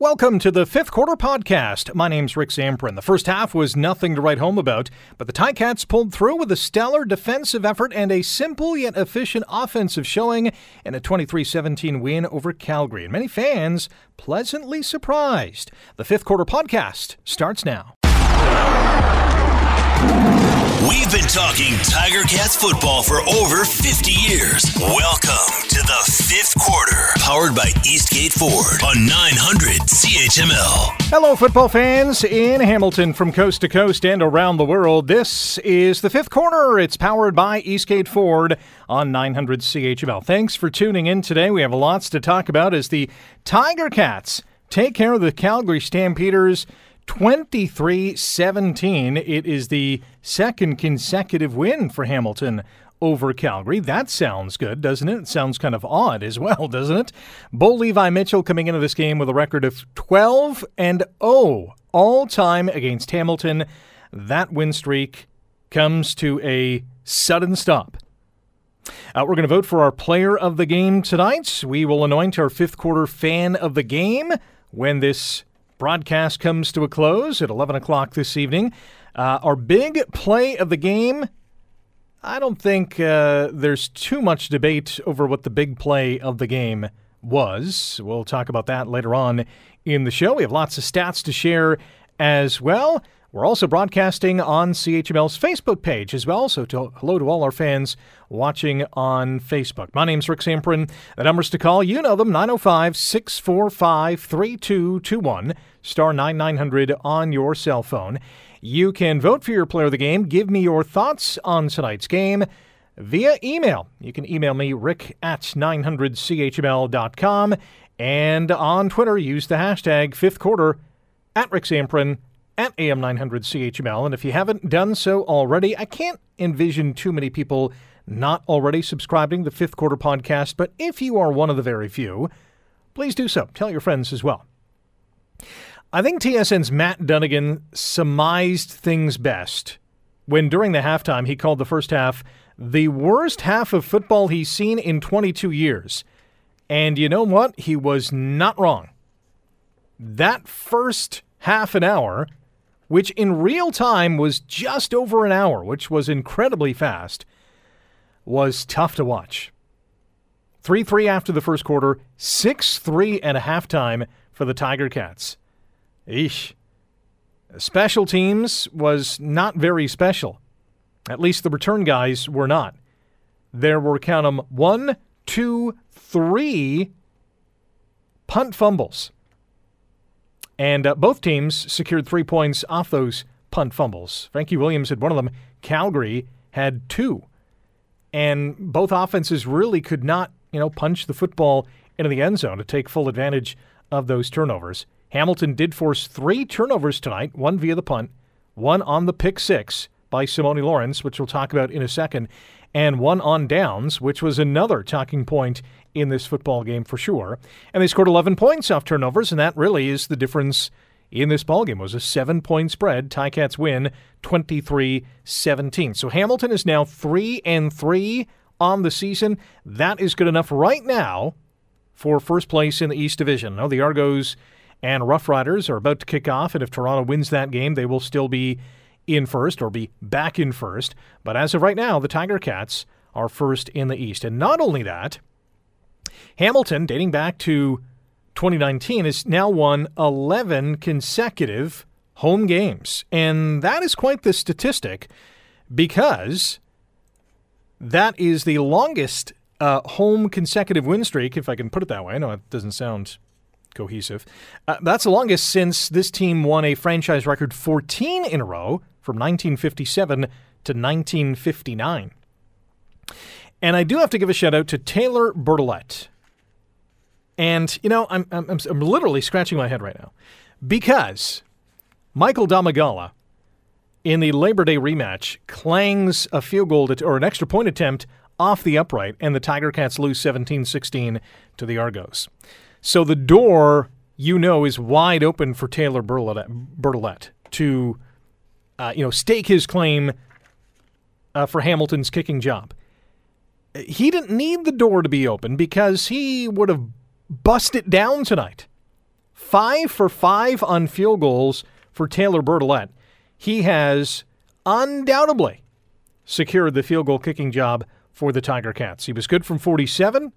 Welcome to the fifth quarter podcast. My name's Rick Zamperin. The first half was nothing to write home about, but the Ticats pulled through with a stellar defensive effort and a simple yet efficient offensive showing in a 23 17 win over Calgary. And many fans pleasantly surprised. The fifth quarter podcast starts now. We've been talking Tiger Cats football for over 50 years. Welcome to the fifth quarter, powered by Eastgate Ford on 900 CHML. Hello, football fans in Hamilton from coast to coast and around the world. This is the fifth quarter. It's powered by Eastgate Ford on 900 CHML. Thanks for tuning in today. We have lots to talk about as the Tiger Cats take care of the Calgary Stampeders 23 17. It is the second consecutive win for Hamilton over Calgary. That sounds good, doesn't it? It sounds kind of odd as well, doesn't it? Bo Levi Mitchell coming into this game with a record of 12 and 0 all time against Hamilton. That win streak comes to a sudden stop. Uh, we're going to vote for our player of the game tonight. We will anoint our fifth quarter fan of the game when this broadcast comes to a close at 11 o'clock this evening. Uh, our big play of the game. I don't think uh, there's too much debate over what the big play of the game was. We'll talk about that later on in the show. We have lots of stats to share as well. We're also broadcasting on CHML's Facebook page as well. So to, hello to all our fans watching on Facebook. My name's Rick Zamperin. The numbers to call, you know them 905 645 3221, star 9900 on your cell phone. You can vote for your player of the game. Give me your thoughts on tonight's game via email. You can email me, rick at 900chml.com. And on Twitter, use the hashtag fifth quarter at Rick Zamperin at AM900CHML. And if you haven't done so already, I can't envision too many people not already subscribing the Fifth Quarter Podcast, but if you are one of the very few, please do so. Tell your friends as well. I think TSN's Matt Dunnigan surmised things best when during the halftime he called the first half the worst half of football he's seen in 22 years. And you know what? He was not wrong. That first half an hour which in real time was just over an hour, which was incredibly fast, was tough to watch. 3 3 after the first quarter, 6 3 at a halftime for the Tiger Cats. Eesh. Special teams was not very special. At least the return guys were not. There were, count them, one, two, three punt fumbles. And uh, both teams secured three points off those punt fumbles. Frankie Williams had one of them. Calgary had two. And both offenses really could not, you know, punch the football into the end zone to take full advantage of those turnovers. Hamilton did force three turnovers tonight, one via the punt, one on the pick six by Simoni Lawrence, which we'll talk about in a second, and one on downs, which was another talking point in this football game for sure. And they scored 11 points off turnovers, and that really is the difference in this ball game. Was a seven-point spread. Ticats win 23-17. So Hamilton is now three and three on the season. That is good enough right now for first place in the East Division. Now the Argos and Rough Riders are about to kick off, and if Toronto wins that game, they will still be in first or be back in first. But as of right now, the Tiger Cats are first in the East. And not only that, Hamilton, dating back to 2019, has now won 11 consecutive home games. And that is quite the statistic because that is the longest uh, home consecutive win streak, if I can put it that way. I know it doesn't sound cohesive. Uh, that's the longest since this team won a franchise record 14 in a row from 1957 to 1959. And I do have to give a shout out to Taylor Bertolet. And, you know, I'm, I'm, I'm literally scratching my head right now because Michael Domagala in the Labor Day rematch clangs a field goal to, or an extra point attempt off the upright, and the Tiger Cats lose 17 16 to the Argos. So the door, you know, is wide open for Taylor Bertolet to, uh, you know, stake his claim uh, for Hamilton's kicking job he didn't need the door to be open because he would have busted down tonight. Five for five on field goals for Taylor Bertolet. He has undoubtedly secured the field goal kicking job for the Tiger Cats. He was good from 47.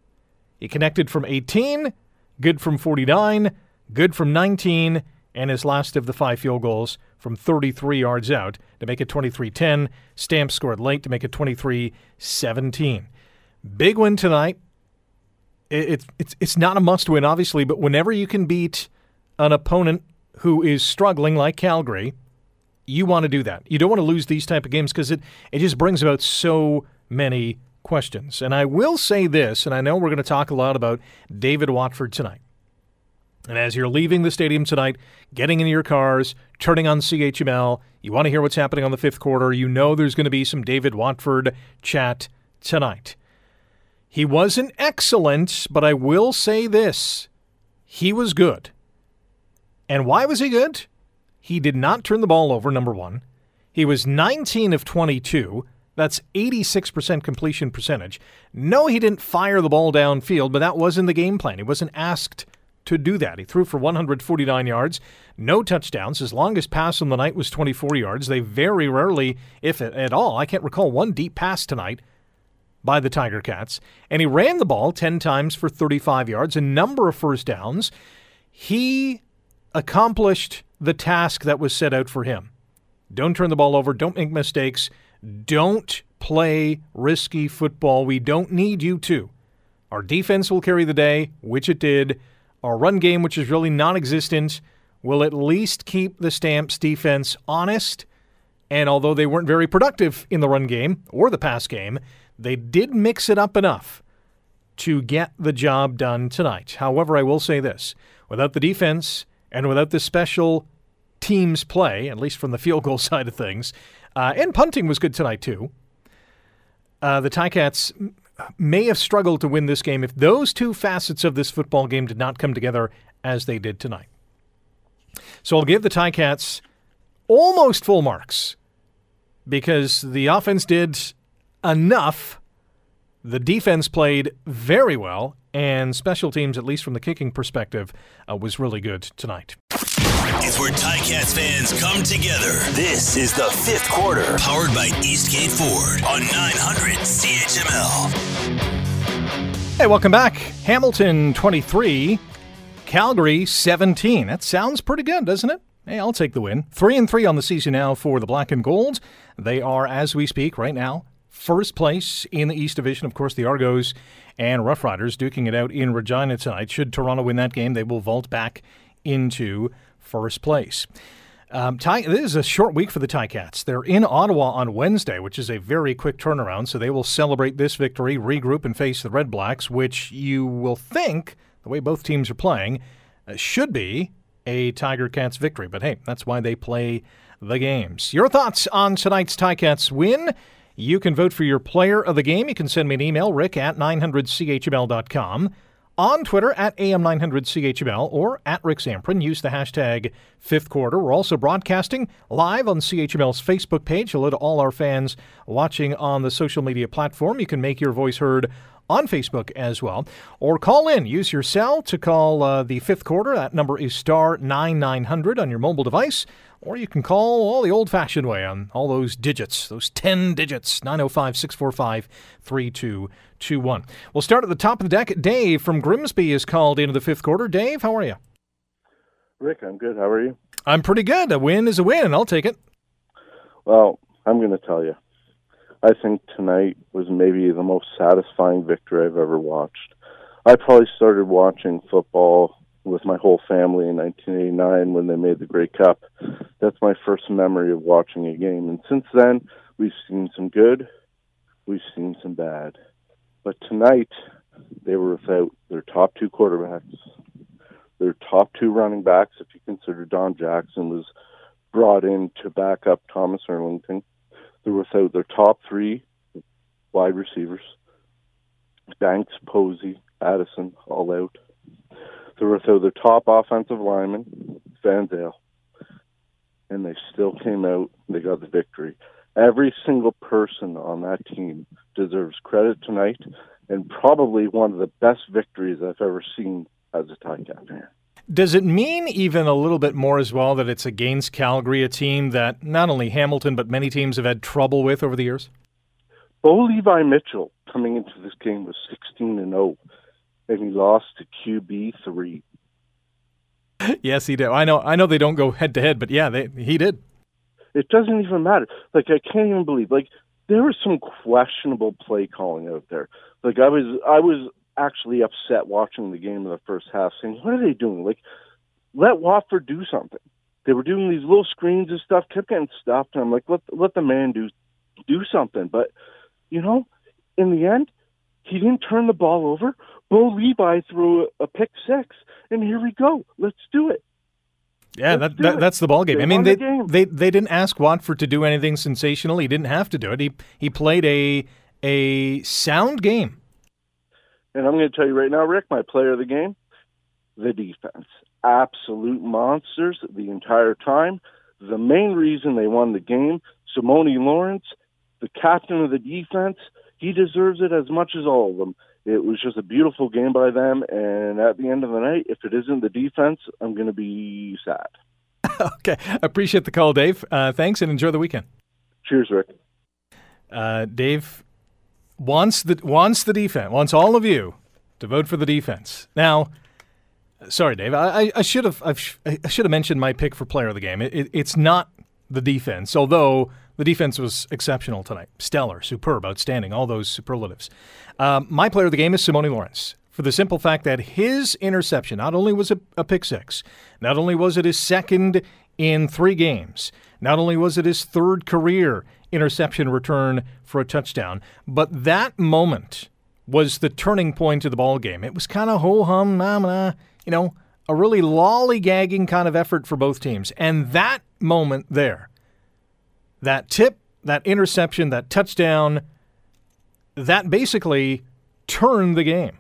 He connected from 18, good from 49, good from 19, and his last of the five field goals from 33 yards out to make it 23 10. Stamp scored late to make it 23 17. Big win tonight. It's, it's, it's not a must win, obviously, but whenever you can beat an opponent who is struggling like Calgary, you want to do that. You don't want to lose these type of games because it, it just brings about so many questions. And I will say this, and I know we're going to talk a lot about David Watford tonight. And as you're leaving the stadium tonight, getting in your cars, turning on CHML, you want to hear what's happening on the fifth quarter. You know there's going to be some David Watford chat tonight. He wasn't excellent, but I will say this he was good. And why was he good? He did not turn the ball over, number one. He was 19 of 22. That's 86% completion percentage. No, he didn't fire the ball downfield, but that wasn't the game plan. He wasn't asked to do that. He threw for 149 yards, no touchdowns. His longest pass on the night was 24 yards. They very rarely, if at all, I can't recall one deep pass tonight by the Tiger Cats. And he ran the ball 10 times for 35 yards, a number of first downs. He accomplished the task that was set out for him. Don't turn the ball over, don't make mistakes, don't play risky football. We don't need you to. Our defense will carry the day, which it did. Our run game, which is really non existent, will at least keep the Stamps defense honest. And although they weren't very productive in the run game or the pass game, they did mix it up enough to get the job done tonight. However, I will say this without the defense and without the special teams play, at least from the field goal side of things, uh, and punting was good tonight too. Uh, the Ticats may have struggled to win this game if those two facets of this football game did not come together as they did tonight. So I'll give the Ticats almost full marks because the offense did enough. The defense played very well, and special teams, at least from the kicking perspective, uh, was really good tonight. It's where Ticats fans come together. This is the fifth quarter, powered by Eastgate Ford on 900 CHML. Hey, welcome back. Hamilton 23, Calgary 17. That sounds pretty good, doesn't it? Hey, I'll take the win. Three and three on the season now for the Black and Gold. They are, as we speak right now, first place in the East Division. Of course, the Argos and Rough Riders duking it out in Regina tonight. Should Toronto win that game, they will vault back into first place. Um, this is a short week for the Ticats. They're in Ottawa on Wednesday, which is a very quick turnaround, so they will celebrate this victory, regroup, and face the Red Blacks, which you will think, the way both teams are playing, uh, should be a Tiger Cats victory. But hey, that's why they play the games. Your thoughts on tonight's Ticats win? You can vote for your player of the game. You can send me an email, rick at 900chml.com. On Twitter at AM900CHML or at Rick Zamperin. Use the hashtag fifth quarter. We're also broadcasting live on CHML's Facebook page. Hello to all our fans watching on the social media platform. You can make your voice heard on Facebook as well. Or call in. Use your cell to call uh, the fifth quarter. That number is star 9900 on your mobile device. Or you can call all the old fashioned way on all those digits, those 10 digits, 905 645 3221. We'll start at the top of the deck. Dave from Grimsby is called into the fifth quarter. Dave, how are you? Rick, I'm good. How are you? I'm pretty good. A win is a win, and I'll take it. Well, I'm going to tell you. I think tonight was maybe the most satisfying victory I've ever watched. I probably started watching football with my whole family in 1989 when they made the Grey Cup. That's my first memory of watching a game. And since then, we've seen some good, we've seen some bad. But tonight, they were without their top two quarterbacks, their top two running backs, if you consider Don Jackson was brought in to back up Thomas Erlington they're without their top three wide receivers Banks, Posey, Addison, all out. They're without their top offensive lineman, Van Zyl. And they still came out, they got the victory. Every single person on that team deserves credit tonight and probably one of the best victories I've ever seen as a Ticat fan. Does it mean even a little bit more as well that it's against Calgary, a team that not only Hamilton but many teams have had trouble with over the years? Bo Levi Mitchell coming into this game was 16 and 0, and he lost to QB three. yes, he did. I know. I know they don't go head to head, but yeah, they, he did. It doesn't even matter. Like I can't even believe. Like there was some questionable play calling out there. Like I was, I was actually upset watching the game in the first half, saying, "What are they doing? Like, let Watford do something." They were doing these little screens and stuff, kept getting stopped, and I'm like, "Let let the man do do something." But you know, in the end, he didn't turn the ball over. Bo Levi threw a, pick six, and here we go. Let's do it. Yeah, that, that that's the ball game. They I mean, they, the they they didn't ask Watford to do anything sensational. He didn't have to do it. He he played a a sound game. And I'm going to tell you right now, Rick, my player of the game, the defense. Absolute monsters the entire time. The main reason they won the game, Simoni Lawrence, the captain of the defense, he deserves it as much as all of them. It was just a beautiful game by them, and at the end of the night, if it isn't the defense, I'm going to be sad. okay, appreciate the call, Dave. Uh, thanks, and enjoy the weekend. Cheers, Rick. Uh, Dave wants the wants the defense, wants all of you to vote for the defense. Now, sorry, Dave, I, I should have I should have mentioned my pick for player of the game. It, it, it's not the defense, although the defense was exceptional tonight, stellar, superb, outstanding, all those superlatives. Um, my player of the game is Simoni Lawrence. For the simple fact that his interception not only was a, a pick six, not only was it his second in three games, not only was it his third career interception return for a touchdown. But that moment was the turning point of the ball game. It was kind of ho hum, nah, nah, you know, a really lollygagging kind of effort for both teams. And that moment there, that tip, that interception, that touchdown, that basically turned the game.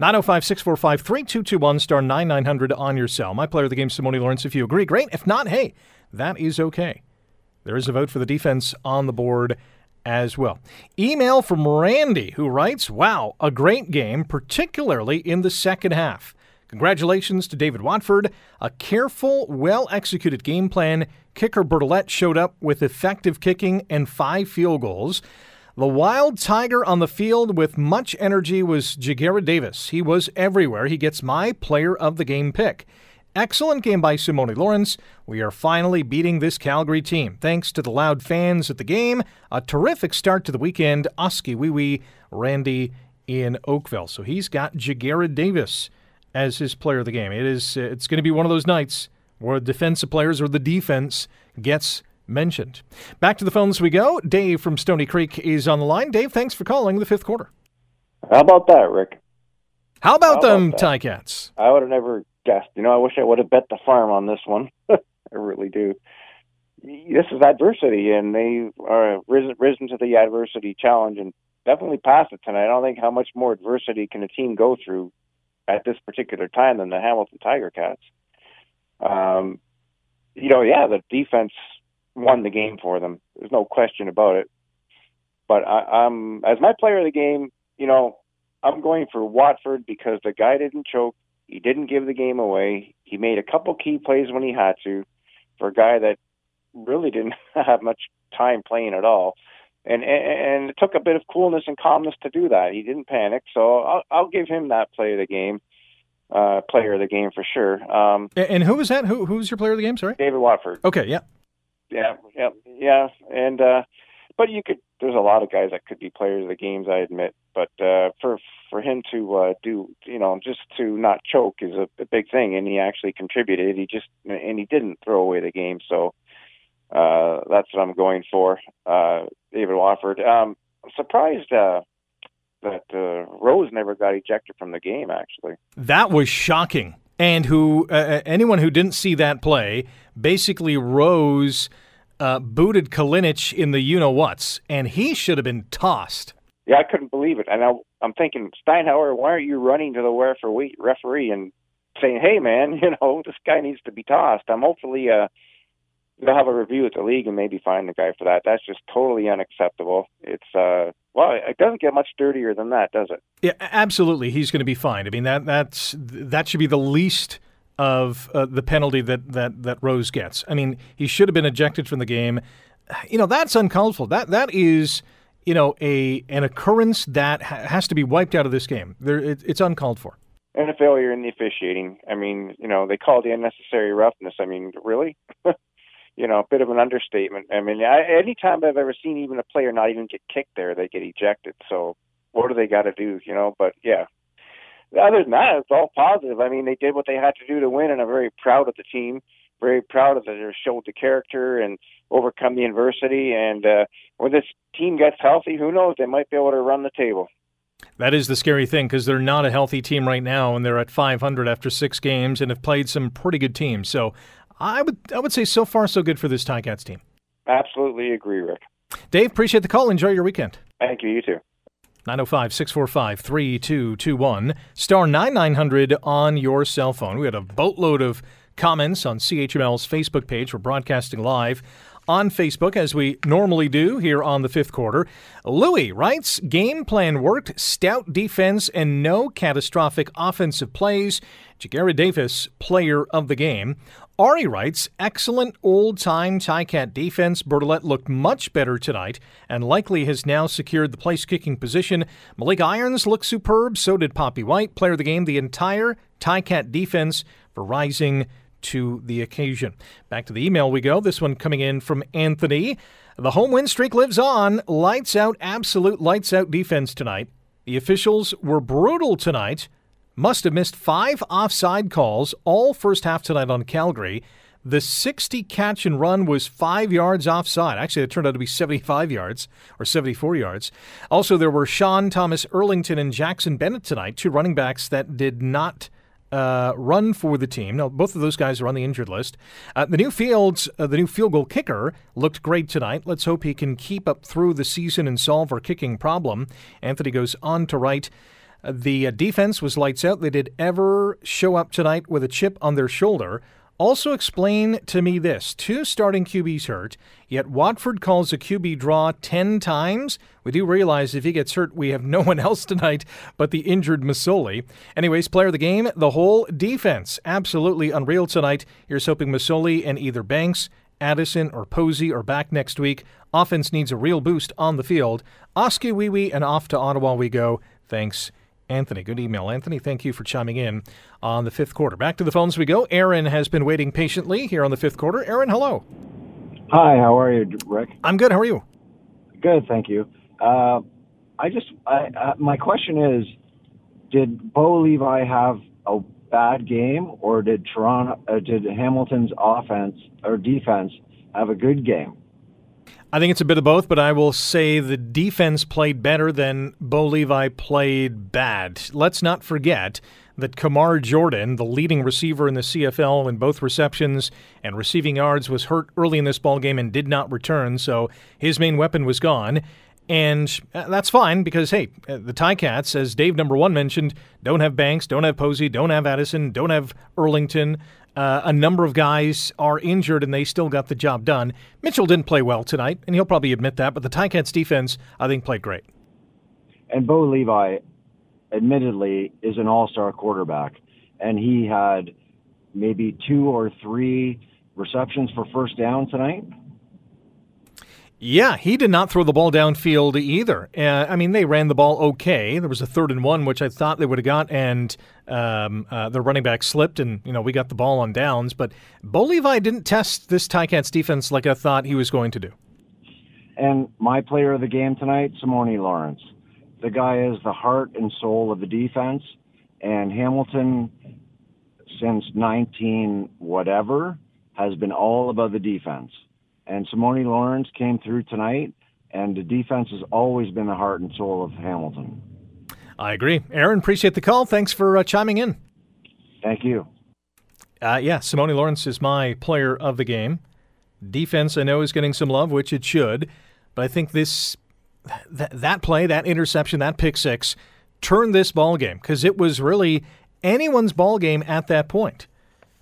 905 645 3221 star 9900 on your cell. My player of the game, Simoni Lawrence. If you agree, great. If not, hey, that is okay. There is a vote for the defense on the board as well. Email from Randy, who writes Wow, a great game, particularly in the second half. Congratulations to David Watford. A careful, well executed game plan. Kicker Bertolet showed up with effective kicking and five field goals. The wild tiger on the field with much energy was Ja'Gared Davis. He was everywhere. He gets my player of the game pick. Excellent game by Simoni Lawrence. We are finally beating this Calgary team. Thanks to the loud fans at the game. A terrific start to the weekend. Oski wee wee Randy in Oakville. So he's got Ja'Gared Davis as his player of the game. It is it's going to be one of those nights where defensive players or the defense gets mentioned. Back to the phones we go. Dave from Stony Creek is on the line. Dave, thanks for calling the fifth quarter. How about that, Rick? How about, How about them, Ticats? I would have never guessed. You know, I wish I would have bet the farm on this one. I really do. This is adversity, and they are risen, risen to the adversity challenge and definitely passed it tonight. I don't think how much more adversity can a team go through at this particular time than the Hamilton Tiger Cats. Um, you know, yeah, the defense won the game for them. There's no question about it. But I, I'm as my player of the game, you know, I'm going for Watford because the guy didn't choke. He didn't give the game away. He made a couple key plays when he had to for a guy that really didn't have much time playing at all. And, and it took a bit of coolness and calmness to do that. He didn't panic, so I'll, I'll give him that play of the game, uh, player of the game for sure. Um, and who was that? Who who's your player of the game? Sorry, David Watford. Okay, yeah, yeah, yeah, yeah. And uh, but you could. There's a lot of guys that could be players of the games. I admit, but uh, for for him to uh, do, you know, just to not choke is a, a big thing, and he actually contributed. He just and he didn't throw away the game, so uh, that's what I'm going for. Uh, David Watford. Um, I'm surprised uh, that uh, Rose never got ejected from the game. Actually, that was shocking. And who uh, uh anyone who didn't see that play, basically Rose uh, booted Kalinic in the you know whats, and he should have been tossed. Yeah, I couldn't believe it. And I, I'm thinking, Steinauer, why aren't you running to the referee, referee and saying, "Hey, man, you know this guy needs to be tossed"? I'm hopefully uh, they'll have a review at the league and maybe find the guy for that. That's just totally unacceptable. It's uh, well, it doesn't get much dirtier than that, does it? Yeah, absolutely. He's going to be fined. I mean that that's that should be the least of uh, the penalty that, that, that Rose gets. I mean, he should have been ejected from the game. You know, that's uncalled for. That that is, you know, a an occurrence that ha- has to be wiped out of this game. There, it, it's uncalled for. And a failure in the officiating. I mean, you know, they called the unnecessary roughness. I mean, really? you know, a bit of an understatement. I mean, I, anytime I've ever seen even a player not even get kicked there, they get ejected. So what do they got to do? You know, but yeah, other than that, it's all positive. I mean, they did what they had to do to win, and I'm very proud of the team. Very proud of that they showed the character and overcome the adversity. And uh, when this team gets healthy, who knows? They might be able to run the table. That is the scary thing because they're not a healthy team right now, and they're at 500 after six games and have played some pretty good teams. So I would I would say so far so good for this Ticats team. Absolutely agree, Rick. Dave, appreciate the call. Enjoy your weekend. Thank you. You too. 905 645 3221, star 9900 on your cell phone. We had a boatload of comments on CHML's Facebook page. We're broadcasting live on Facebook as we normally do here on the fifth quarter. Louis writes Game plan worked, stout defense, and no catastrophic offensive plays. Ja'Gared Davis, player of the game. Ari writes, excellent old time Ticat defense. Bertolet looked much better tonight and likely has now secured the place kicking position. Maleek Irons looked superb, so did Poppy White. Player of the game, the entire Ticat defense for rising to the occasion. Back to the email we go. This one coming in from Anthony. The home win streak lives on. Lights out, absolute lights out defense tonight. The officials were brutal tonight must have missed five offside calls all first half tonight on Calgary. The 60 catch and run was five yards offside. Actually, it turned out to be 75 yards or 74 yards. Also, there were Sean Thomas Erlington and Jackson Bennett tonight, two running backs that did not uh, run for the team. Now, both of those guys are on the injured list. Uh, the new fields, uh, the new field goal kicker looked great tonight. Let's hope he can keep up through the season and solve our kicking problem. Anthony goes on to write. The uh, defense was lights out. They did ever show up tonight with a chip on their shoulder. Also, explain to me this two starting QBs hurt, yet Watford calls a QB draw 10 times. We do realize if he gets hurt, we have no one else tonight but the injured Masoli. Anyways, player of the game, the whole defense. Absolutely unreal tonight. Here's hoping Masoli and either Banks, Addison, or Posey are back next week. Offense needs a real boost on the field. Oski wee wee and off to Ottawa we go. Thanks. Anthony. Good email. Anthony, thank you for chiming in on the fifth quarter. Back to the phones we go. Aaron has been waiting patiently here on the fifth quarter. Aaron, hello. Hi, how are you, Rick? I'm good. How are you? Good, thank you. Uh, I just, I, uh, my question is, did Bo Levi have a bad game, or did Toronto, uh, did Hamilton's offense or defense have a good game? I think it's a bit of both, but I will say the defense played better than Bo Levi played bad. Let's not forget that Kamar Jordan, the leading receiver in the CFL in both receptions and receiving yards, was hurt early in this ball game and did not return, so his main weapon was gone. And uh, that's fine because, hey, uh, the Ticats, as Dave number one mentioned, don't have Banks, don't have Posey, don't have Addison, don't have Erlington. Uh, a number of guys are injured and they still got the job done. Mitchell didn't play well tonight, and he'll probably admit that, but the Ticats defense, I think, played great. And Bo Levi, admittedly, is an all star quarterback, and he had maybe two or three receptions for first down tonight. Yeah, he did not throw the ball downfield either. Uh, I mean, they ran the ball okay. There was a third and one, which I thought they would have got, and um, uh, the running back slipped, and you know we got the ball on downs. But Bo Levi didn't test this Ticats defense like I thought he was going to do. And my player of the game tonight, Simoni Lawrence. The guy is the heart and soul of the defense, and Hamilton, since 19 whatever, has been all about the defense. And Simoni Lawrence came through tonight, and the defense has always been the heart and soul of Hamilton. I agree. Aaron, appreciate the call. Thanks for uh, chiming in. Thank you. Uh, yeah, Simoni Lawrence is my player of the game. Defense, I know, is getting some love, which it should, but I think this th- that play, that interception, that pick six, turned this ball game because it was really anyone's ball game at that point.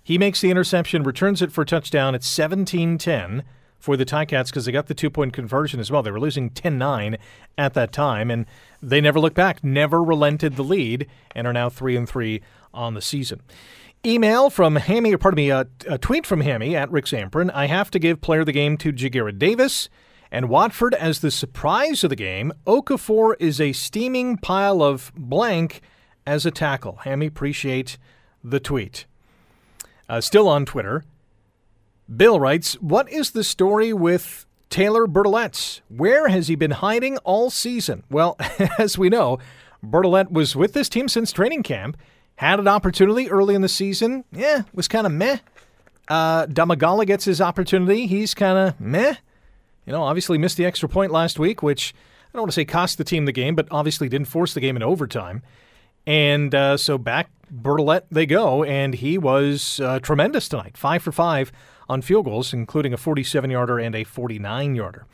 He makes the interception, returns it for a touchdown. It's 17 10 for the Ticats because they got the two point conversion as well. They were losing 10 9 at that time, and they never looked back, never relented the lead, and are now 3 and 3 on the season. Email from Hammy, or pardon me, a, a tweet from Hammy at Rick Zamperin. I have to give player of the game to Ja'Gared Davis and Watford as the surprise of the game. Okafor is a steaming pile of blank as a tackle. Hammy, appreciate the tweet. Uh, still on Twitter, Bill writes, What is the story with Taylor Bertolet? Where has he been hiding all season? Well, as we know, Bertolet was with this team since training camp, had an opportunity early in the season. Yeah, was kind of meh. Uh, Domagala gets his opportunity. He's kind of meh. You know, obviously missed the extra point last week, which I don't want to say cost the team the game, but obviously didn't force the game in overtime. And uh, so back Bertolet they go, and he was uh, tremendous tonight. Five for five on field goals, including a 47 yarder and a 49 yarder.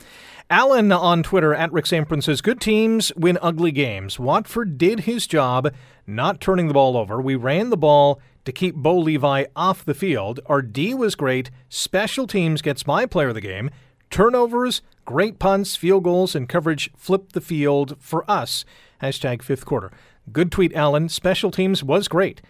Allen on Twitter at Rick Zamperin says, Good teams win ugly games. Watford did his job not turning the ball over. We ran the ball to keep Bo Levi off the field. Our D was great. Special teams gets my player of the game. Turnovers, great punts, field goals, and coverage flipped the field for us. Hashtag fifth quarter. Good tweet, Allen. Special teams was great.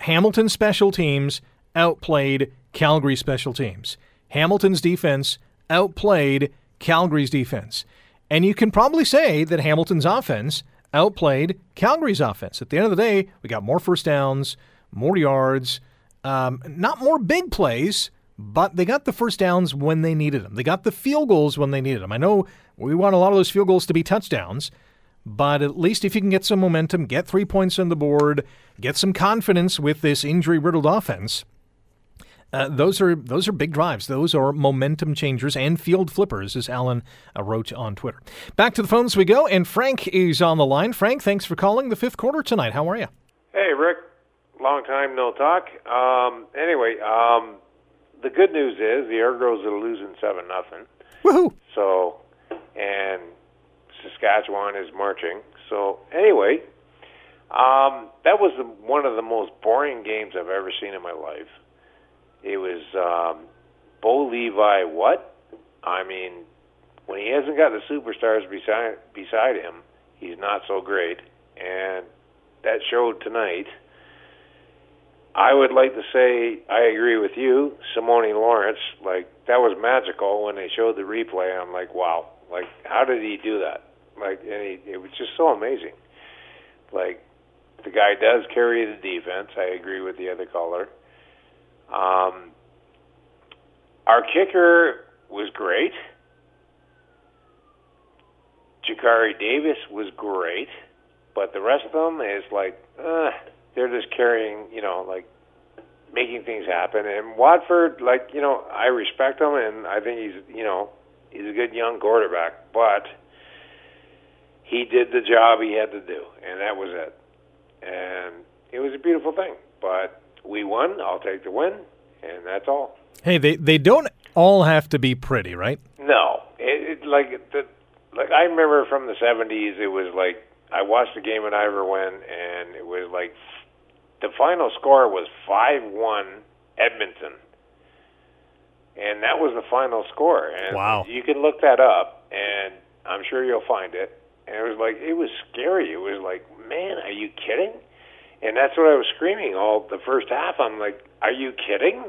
Hamilton special teams outplayed Calgary special teams. Hamilton's defense outplayed Calgary's defense. And you can probably say that Hamilton's offense outplayed Calgary's offense. At the end of the day, we got more first downs, more yards, um, not more big plays, but they got the first downs when they needed them. They got the field goals when they needed them. I know we want a lot of those field goals to be touchdowns, but at least if you can get some momentum, get three points on the board, get some confidence with this injury riddled offense. Uh, those are those are big drives. Those are momentum changers and field flippers, as Alan uh, wrote on Twitter. Back to the phones we go, and Frank is on the line. Frank, thanks for calling the fifth quarter tonight. How are you? Hey, Rick. Long time no talk. Um, anyway, um, the good news is the Argos are losing seven nothing. Woohoo! So, and Saskatchewan is marching. So anyway, um, that was the, one of the most boring games I've ever seen in my life. It was um, Bo Levi. What? I mean, when he hasn't got the superstars beside beside him, he's not so great, and that showed tonight. I would like to say I agree with you, Simoni Lawrence. Like that was magical when they showed the replay. I'm like, wow, like how did he do that? Like, and he, it was just so amazing. Like the guy does carry the defense. I agree with the other caller. Um, our kicker was great. Jakari Davis was great, but the rest of them is like, uh, they're just carrying, you know, like making things happen. And Watford, like, you know, I respect him, and I think he's, you know, he's a good young quarterback, but he did the job he had to do, and that was it. And it was a beautiful thing, but we won. I'll take the win, and that's all. Hey, they they don't all have to be pretty, right? No, it, it like the like I remember from the '70s. It was like I watched the game in Ivor and it was like the final score was five-one Edmonton, and that was the final score. And wow! You can look that up, and I'm sure you'll find it. And it was like it was scary. It was like, man, are you kidding? And that's what I was screaming all the first half. I'm like, "Are you kidding?"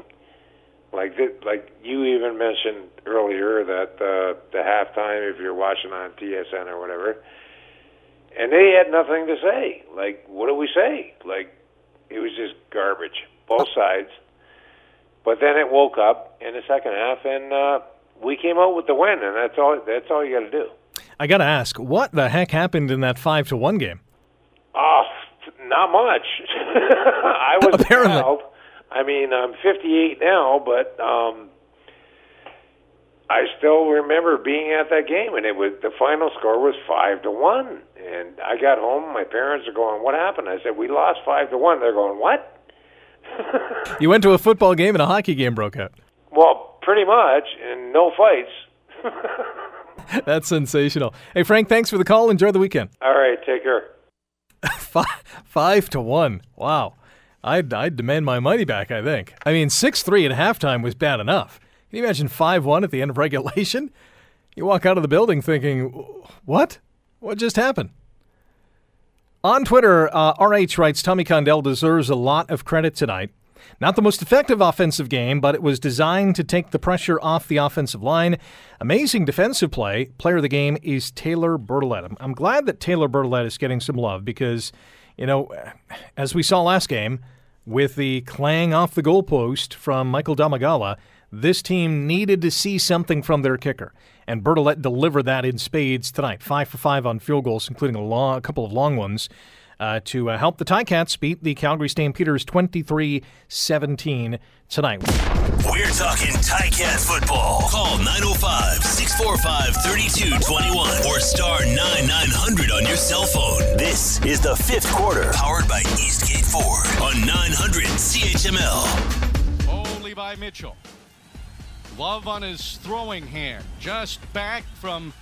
Like, th- like you even mentioned earlier that uh, the halftime, if you're watching on TSN or whatever, and they had nothing to say. Like, what do we say? Like, it was just garbage, both sides. But then it woke up in the second half, and uh, we came out with the win, and that's all. That's all you got to do. I got to ask, what the heck happened in that five to one game? Oh, not much. I was Apparently. proud. I mean, I'm 58 now, but um, I still remember being at that game, and it was the final score was five to one. And I got home, my parents are going, "What happened?" I said, "We lost five to one." They're going, "What?" You went to a football game and a hockey game broke out. well, pretty much, and no fights. That's sensational. Hey, Frank, thanks for the call. Enjoy the weekend. All right, take care. Five, five to one. Wow. I'd, I'd demand my money back, I think. I mean, 6 3 at halftime was bad enough. Can you imagine 5 1 at the end of regulation? You walk out of the building thinking, what? What just happened? On Twitter, uh, RH writes Tommy Condell deserves a lot of credit tonight. Not the most effective offensive game, but it was designed to take the pressure off the offensive line. Amazing defensive play. Player of the game is Taylor Bertolet. I'm, glad that Taylor Bertolet is getting some love because, you know, as we saw last game, with the clang off the goalpost from Michael Domagala, this team needed to see something from their kicker, and Bertolet delivered that in spades tonight. Five for five on field goals, including a, long, a couple of long ones, uh, to uh, help the Ticats beat the Calgary Stampeders 23 17 tonight. We're talking Ticat football. Call 905 645 3221 or star 9900 on your cell phone. This is the fifth quarter, powered by Eastgate Ford on 900 CHML. Oh, Levi Mitchell. Love on his throwing hand. Just back from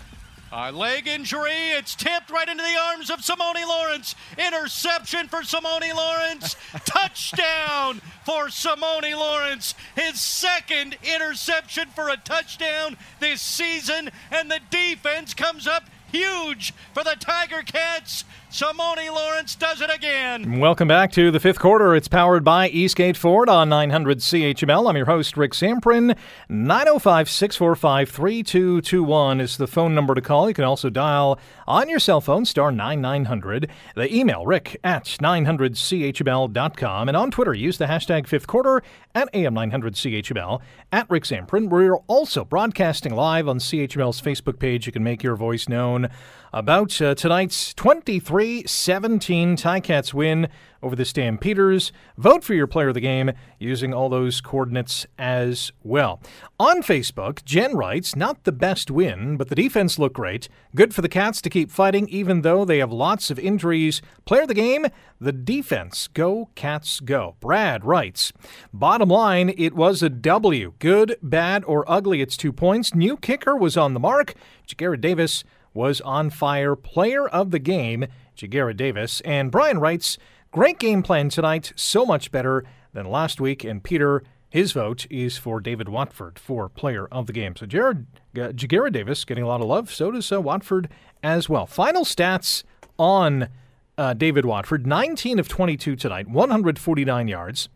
a leg injury. It's tipped right into the arms of Simoni Lawrence. Interception for Simoni Lawrence. touchdown for Simoni Lawrence. His second interception for a touchdown this season. And the defense comes up huge for the Tiger Cats. Simoni Lawrence does it again. Welcome back to the fifth quarter. It's powered by Eastgate Ford on 900 CHML. I'm your host, Rick Zamperin. 905 645 3221 is the phone number to call. You can also dial on your cell phone, star 9900. The email, rick at 900CHML.com. And on Twitter, use the hashtag fifth quarter at AM900CHML at Rick Zamperin. We're also broadcasting live on CHML's Facebook page. You can make your voice known about uh, tonight's 23 17 Ticats win over the Stampeders. Vote for your player of the game using all those coordinates as well. On Facebook, Jen writes, Not the best win, but the defense looked great. Good for the Cats to keep fighting, even though they have lots of injuries. Player of the game, the defense. Go, Cats, go. Brad writes, Bottom line, it was a W. Good, bad, or ugly, it's two points. New kicker was on the mark. Ja'Gared Davis was on fire. Player of the game, Ja'Gared Davis. And Brian writes, Great game plan tonight, so much better than last week. And Peter, his vote is for David Watford for player of the game. So Jared, uh, Ja'Gared Davis getting a lot of love. So does uh, Watford as well. Final stats on uh, David Watford 19 of 22 tonight, 149 yards.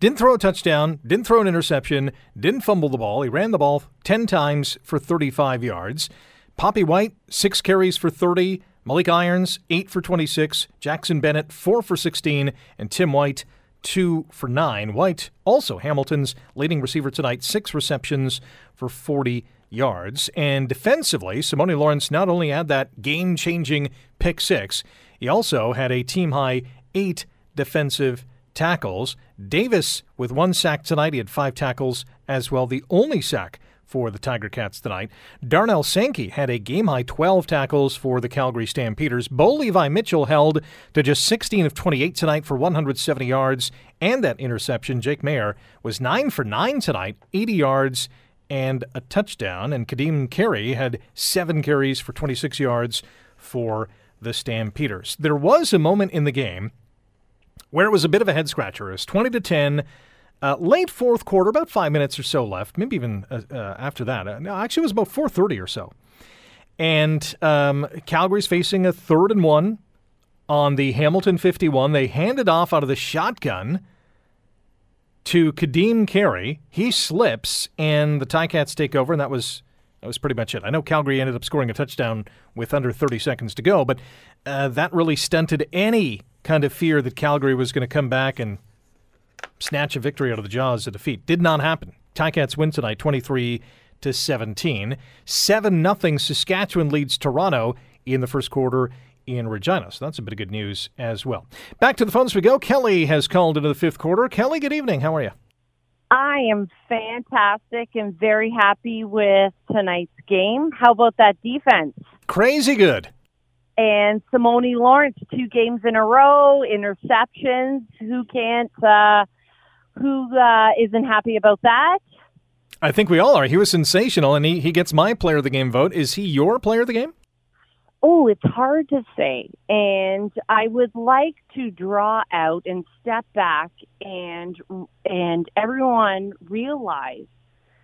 Didn't throw a touchdown, didn't throw an interception, didn't fumble the ball. He ran the ball 10 times for 35 yards. Poppy White, six carries for 30. Maleek Irons, 8 for 26. Jackson Bennett, 4 for 16. And Tim White, 2 for 9. White, also Hamilton's leading receiver tonight, 6 receptions for 40 yards. And defensively, Simoni Lawrence not only had that game changing pick six, he also had a team high eight defensive tackles. Davis, with one sack tonight, he had five tackles as well, the only sack for the Tiger Cats tonight. Darnell Sankey had a game high 12 tackles for the Calgary Stampeders. Bo Levi Mitchell held to just 16 of 28 tonight for 170 yards and that interception. Jake Maier was 9 for 9 tonight, 80 yards and a touchdown. And Kadeem Carey had seven carries for 26 yards for the Stampeders. There was a moment in the game where it was a bit of a head scratcher. It was 20 to 10 uh, late fourth quarter, about five minutes or so left, maybe even uh, uh, after that. Uh, no, actually, it was about 4:30 or so. And um, Calgary's facing a third and one on the Hamilton 51. They hand it off out of the shotgun to Kadeem Carey. He slips, and the Ticats take over, and that was that was pretty much it. I know Calgary ended up scoring a touchdown with under 30 seconds to go, but uh, that really stunted any kind of fear that Calgary was going to come back and snatch a victory out of the jaws of defeat. Did not happen. Ticats win tonight 23 to 17. 7 0 Saskatchewan leads Toronto in the first quarter in Regina. So that's a bit of good news as well. Back to the phones we go. Kelly has called into the fifth quarter. Kelly, good evening. How are you? I am fantastic and very happy with tonight's game. How about that defense? Crazy good. And Simoni Lawrence, two games in a row, interceptions. Who can't? Uh, who uh, not happy about that? I think we all are. He was sensational, and he, he gets my player of the game vote. Is he your player of the game? Oh, it's hard to say. And I would like to draw out and step back and and everyone realize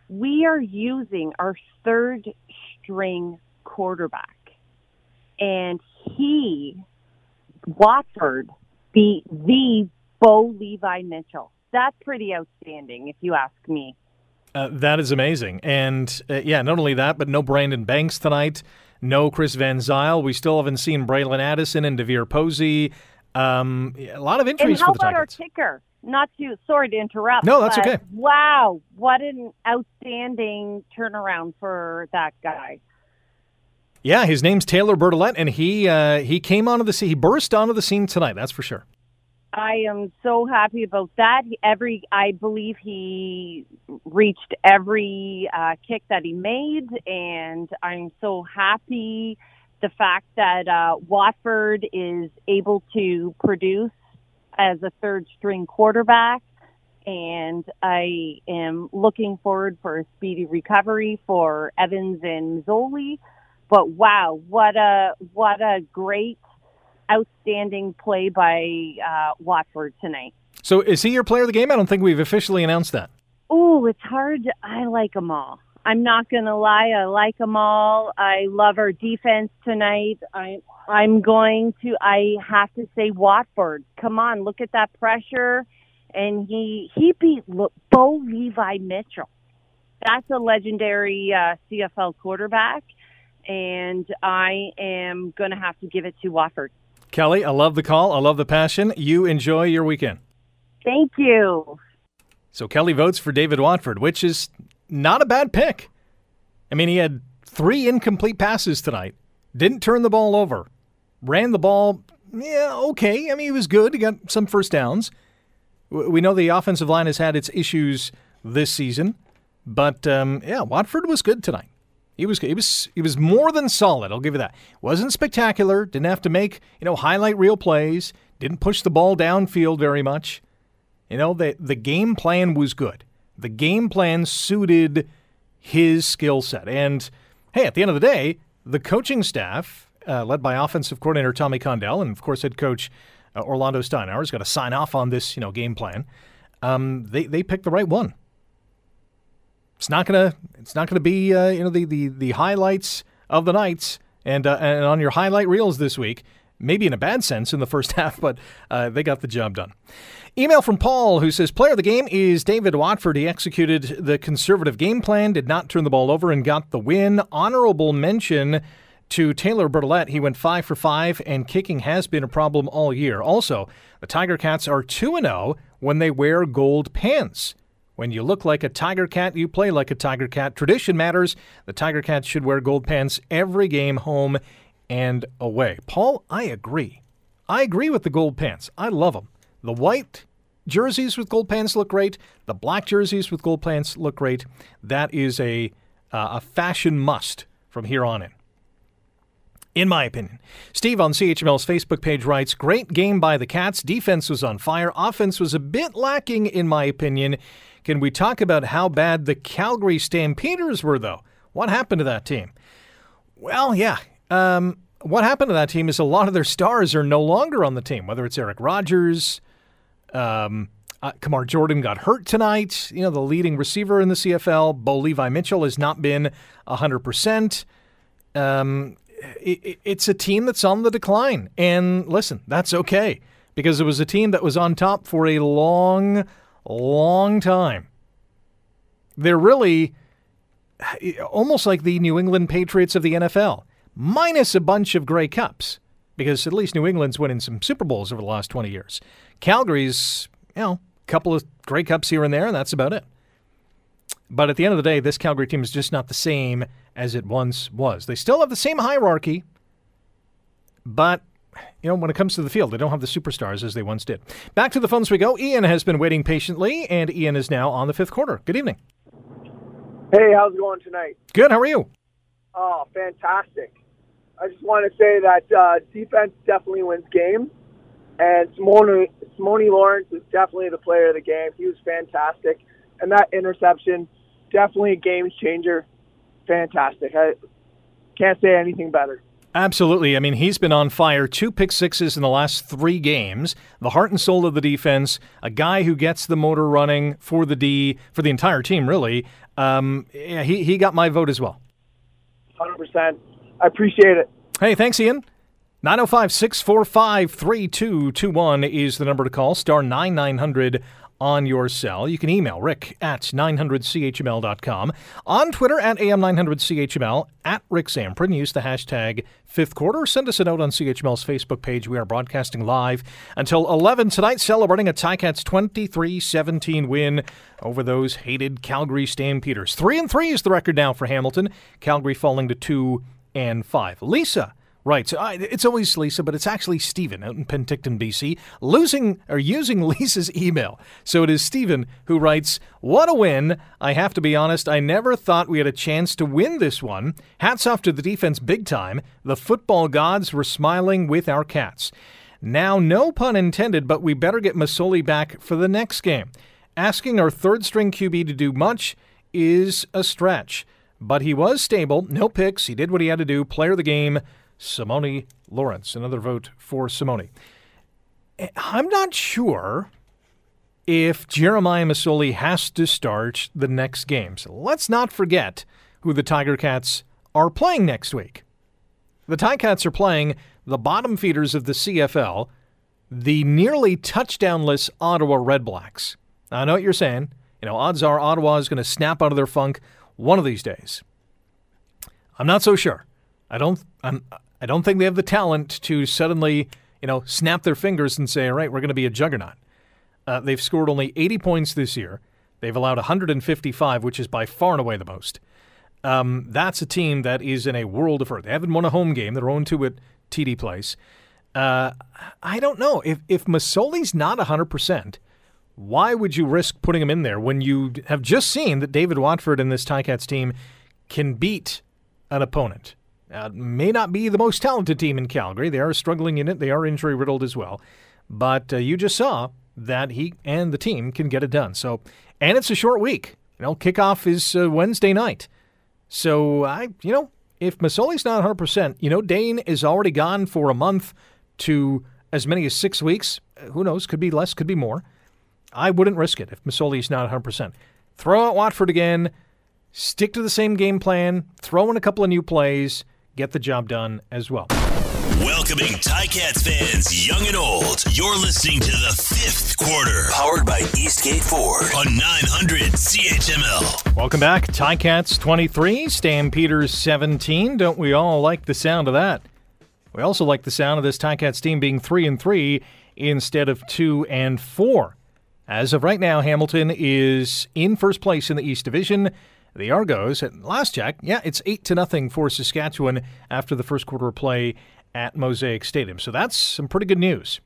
we are using our third string quarterback. And he Watford beat the Bo Levi Mitchell that's pretty outstanding, if you ask me. Uh, that is amazing. And uh, yeah, not only that, but no Brandon Banks tonight, no Chris Van Zyl. We still haven't seen Bralon Addison and DeVier Posey. Um, a lot of injuries and how for the about Tigers. our kicker? Not to sorry to interrupt. No, that's okay. Wow, what an outstanding turnaround for that guy. Yeah, his name's Taylor Bertolet, and he uh, he came onto the scene. He burst onto the scene tonight. That's for sure. I am so happy about that. Every, I believe he reached every uh, kick that he made, and I'm so happy the fact that uh, Watford is able to produce as a third string quarterback. And I am looking forward for a speedy recovery for Evans and Masoli. But wow, what a what a great outstanding play by uh, Watford tonight. So, is he your player of the game? I don't think we've officially announced that. Oh, it's hard. I like them all. I'm not going to lie. I like them all. I love our defense tonight. I, I'm going to, I have to say Watford. Come on, look at that pressure. And he, he beat Bo Levi Mitchell. That's a legendary uh, CFL quarterback. And I am going to have to give it to Watford. Kelly, I love the call. I love the passion. You enjoy your weekend. Thank you. So Kelly votes for David Watford, which is not a bad pick. I mean, he had three incomplete passes tonight, didn't turn the ball over, ran the ball, yeah, okay. I mean, he was good. He got some first downs. We know the offensive line has had its issues this season, but um, yeah, Watford was good tonight. He was he was he was more than solid. I'll give you that. wasn't spectacular. Didn't have to make you know highlight reel plays. Didn't push the ball downfield very much. You know the the game plan was good. The game plan suited his skill set. And hey, at the end of the day, the coaching staff, uh, led by offensive coordinator Tommy Condell and of course head coach uh, Orlando Steinauer, has got to sign off on this you know game plan. Um, they they picked the right one. It's not gonna it's not gonna be uh, you know the, the the highlights of the nights and uh, and on your highlight reels this week. Maybe in a bad sense in the first half, but uh, they got the job done. Email from Paul who says player of the game is David Watford. He executed the conservative game plan, did not turn the ball over, and got the win. Honorable mention to Taylor Bertolet. He went five for five, and kicking has been a problem all year. Also, the Tiger Cats are 2 0 when they wear gold pants. When you look like a Tiger Cat, you play like a Tiger Cat. Tradition matters. The Tiger Cats should wear gold pants every game, home and away. Paul, I agree. I agree with the gold pants. I love them. The white jerseys with gold pants look great. The black jerseys with gold pants look great. That is a uh, a fashion must from here on in. In my opinion, Steve on CHML's Facebook page writes Great game by the Cats. Defense was on fire. Offense was a bit lacking, in my opinion. Can we talk about how bad the Calgary Stampeders were, though? What happened to that team? Well, yeah. Um, what happened to that team is a lot of their stars are no longer on the team, whether it's Eric Rogers, um, uh, Kamar Jordan got hurt tonight. You know, the leading receiver in the CFL, Bo Levi Mitchell, has not been 100%. Um, it, it's a team that's on the decline. And listen, that's okay because it was a team that was on top for a long, long time. They're really almost like the New England Patriots of the NFL, minus a bunch of Grey Cups, because at least New England's winning some Super Bowls over the last 20 years. Calgary's, you know, a couple of Grey Cups here and there, and that's about it. But at the end of the day, this Calgary team is just not the same as it once was. They still have the same hierarchy, but you know, when it comes to the field, they don't have the superstars as they once did. Back to the phones we go. Ian has been waiting patiently, and Ian is now on the fifth quarter. Good evening. Hey, how's it going tonight? Good. How are you? Oh, fantastic. I just want to say that uh, defense definitely wins games, and Simoni, Simoni Lawrence is definitely the player of the game. He was fantastic, and that interception, definitely a game changer. Fantastic. I can't say anything better. Absolutely. I mean, he's been on fire. Two pick sixes in the last three games. The heart and soul of the defense. A guy who gets the motor running for the D, for the entire team, really. Um, yeah, he, he got my vote as well. 100%. I appreciate it. Hey, thanks, Ian. 905 645 3221 is the number to call. Star 9900 on your cell. You can email rick at 900chml.com. On Twitter at am900chml, at Rick Zamperin. Use the hashtag fifth quarter. Send us a note on CHML's Facebook page. We are broadcasting live until 11 tonight, celebrating a Ticats 23 17 win over those hated Calgary Stampeders. 3 and 3 is the record now for Hamilton. Calgary falling to 2 and 5. Lisa Right. So I, it's always Lisa, but it's actually Stephen out in Penticton, BC, losing or using Lisa's email. So it is Stephen who writes, What a win. I have to be honest, I never thought we had a chance to win this one. Hats off to the defense big time. The football gods were smiling with our cats. Now, no pun intended, but we better get Masoli back for the next game. Asking our third string QB to do much is a stretch. But he was stable, no picks. He did what he had to do, player of the game. Simoni Lawrence. Another vote for Simoni. I'm not sure if Jeremiah Masoli has to start the next game. So let's not forget who the Tiger Cats are playing next week. The Tiger Cats are playing the bottom feeders of the CFL, the nearly touchdownless Ottawa Redblacks. I know what you're saying. You know, odds are Ottawa is going to snap out of their funk one of these days. I'm not so sure. I don't. I'm. I don't think they have the talent to suddenly, you know, snap their fingers and say, all right, we're going to be a juggernaut. Uh, they've scored only 80 points this year. They've allowed 155, which is by far and away the most. Um, that's a team that is in a world of hurt. They haven't won a home game. They're 0 2 at TD Place. Uh, I don't know. If, if Masoli's not 100%, why would you risk putting him in there when you have just seen that David Watford and this Ticats team can beat an opponent? Uh, may not be the most talented team in Calgary. They are struggling in it. They are injury riddled as well. But uh, you just saw that he and the team can get it done. So, and it's a short week. You know, kickoff is uh, Wednesday night. So I, you know, if Masoli's not 100%, you know, Dane is already gone for a month to as many as six weeks. Uh, who knows? Could be less, could be more. I wouldn't risk it if Masoli's not 100%. Throw out Watford again. Stick to the same game plan. Throw in a couple of new plays get the job done as well. Welcoming Ticats fans, young and old. You're listening to the fifth quarter, powered by Eastgate Ford on 900 CHML. Welcome back. Ticats 23, Stampeders 17. Don't we all like the sound of that? We also like the sound of this Ticats team being 3 and 3 instead of 2 and 4. As of right now, Hamilton is in first place in the East Division. The Argos, at last check, yeah, it's 8 to nothing for Saskatchewan after the first quarter of play at Mosaic Stadium. So that's some pretty good news.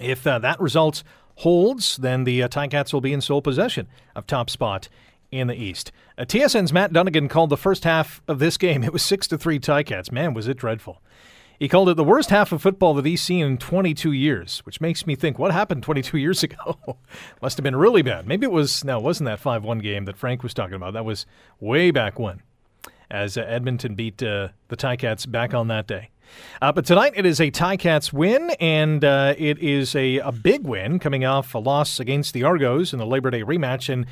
If uh, that result holds, then the uh, Ticats will be in sole possession of top spot in the East. Uh, TSN's Matt Dunnigan called the first half of this game. It was 6 to 3 Ticats. Man, was it dreadful. He called it the worst half of football that he's seen in 22 years, which makes me think, what happened 22 years ago? Must have been really bad. Maybe it was, no, it wasn't that 5 1 game that Frank was talking about. That was way back when, as uh, Edmonton beat uh, the Ticats back on that day. Uh, but tonight it is a Ticats win, and uh, it is a, a big win coming off a loss against the Argos in the Labor Day rematch. And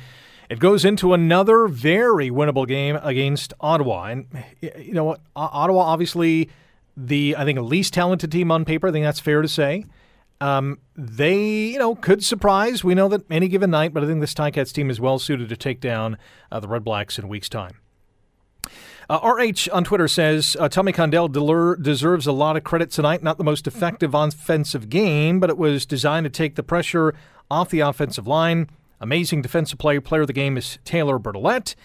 it goes into another very winnable game against Ottawa. And, you know what? Ottawa obviously the I think least talented team on paper. I think that's fair to say. Um, they, you know, could surprise. We know that any given night, but I think this Ticats team is well suited to take down uh, the Red Blacks in a week's time. Uh, RH on Twitter says uh, Tommy Condell deserves a lot of credit tonight. Not the most effective offensive game, but it was designed to take the pressure off the offensive line. Amazing defensive play. Player of the game is Taylor Bertolet.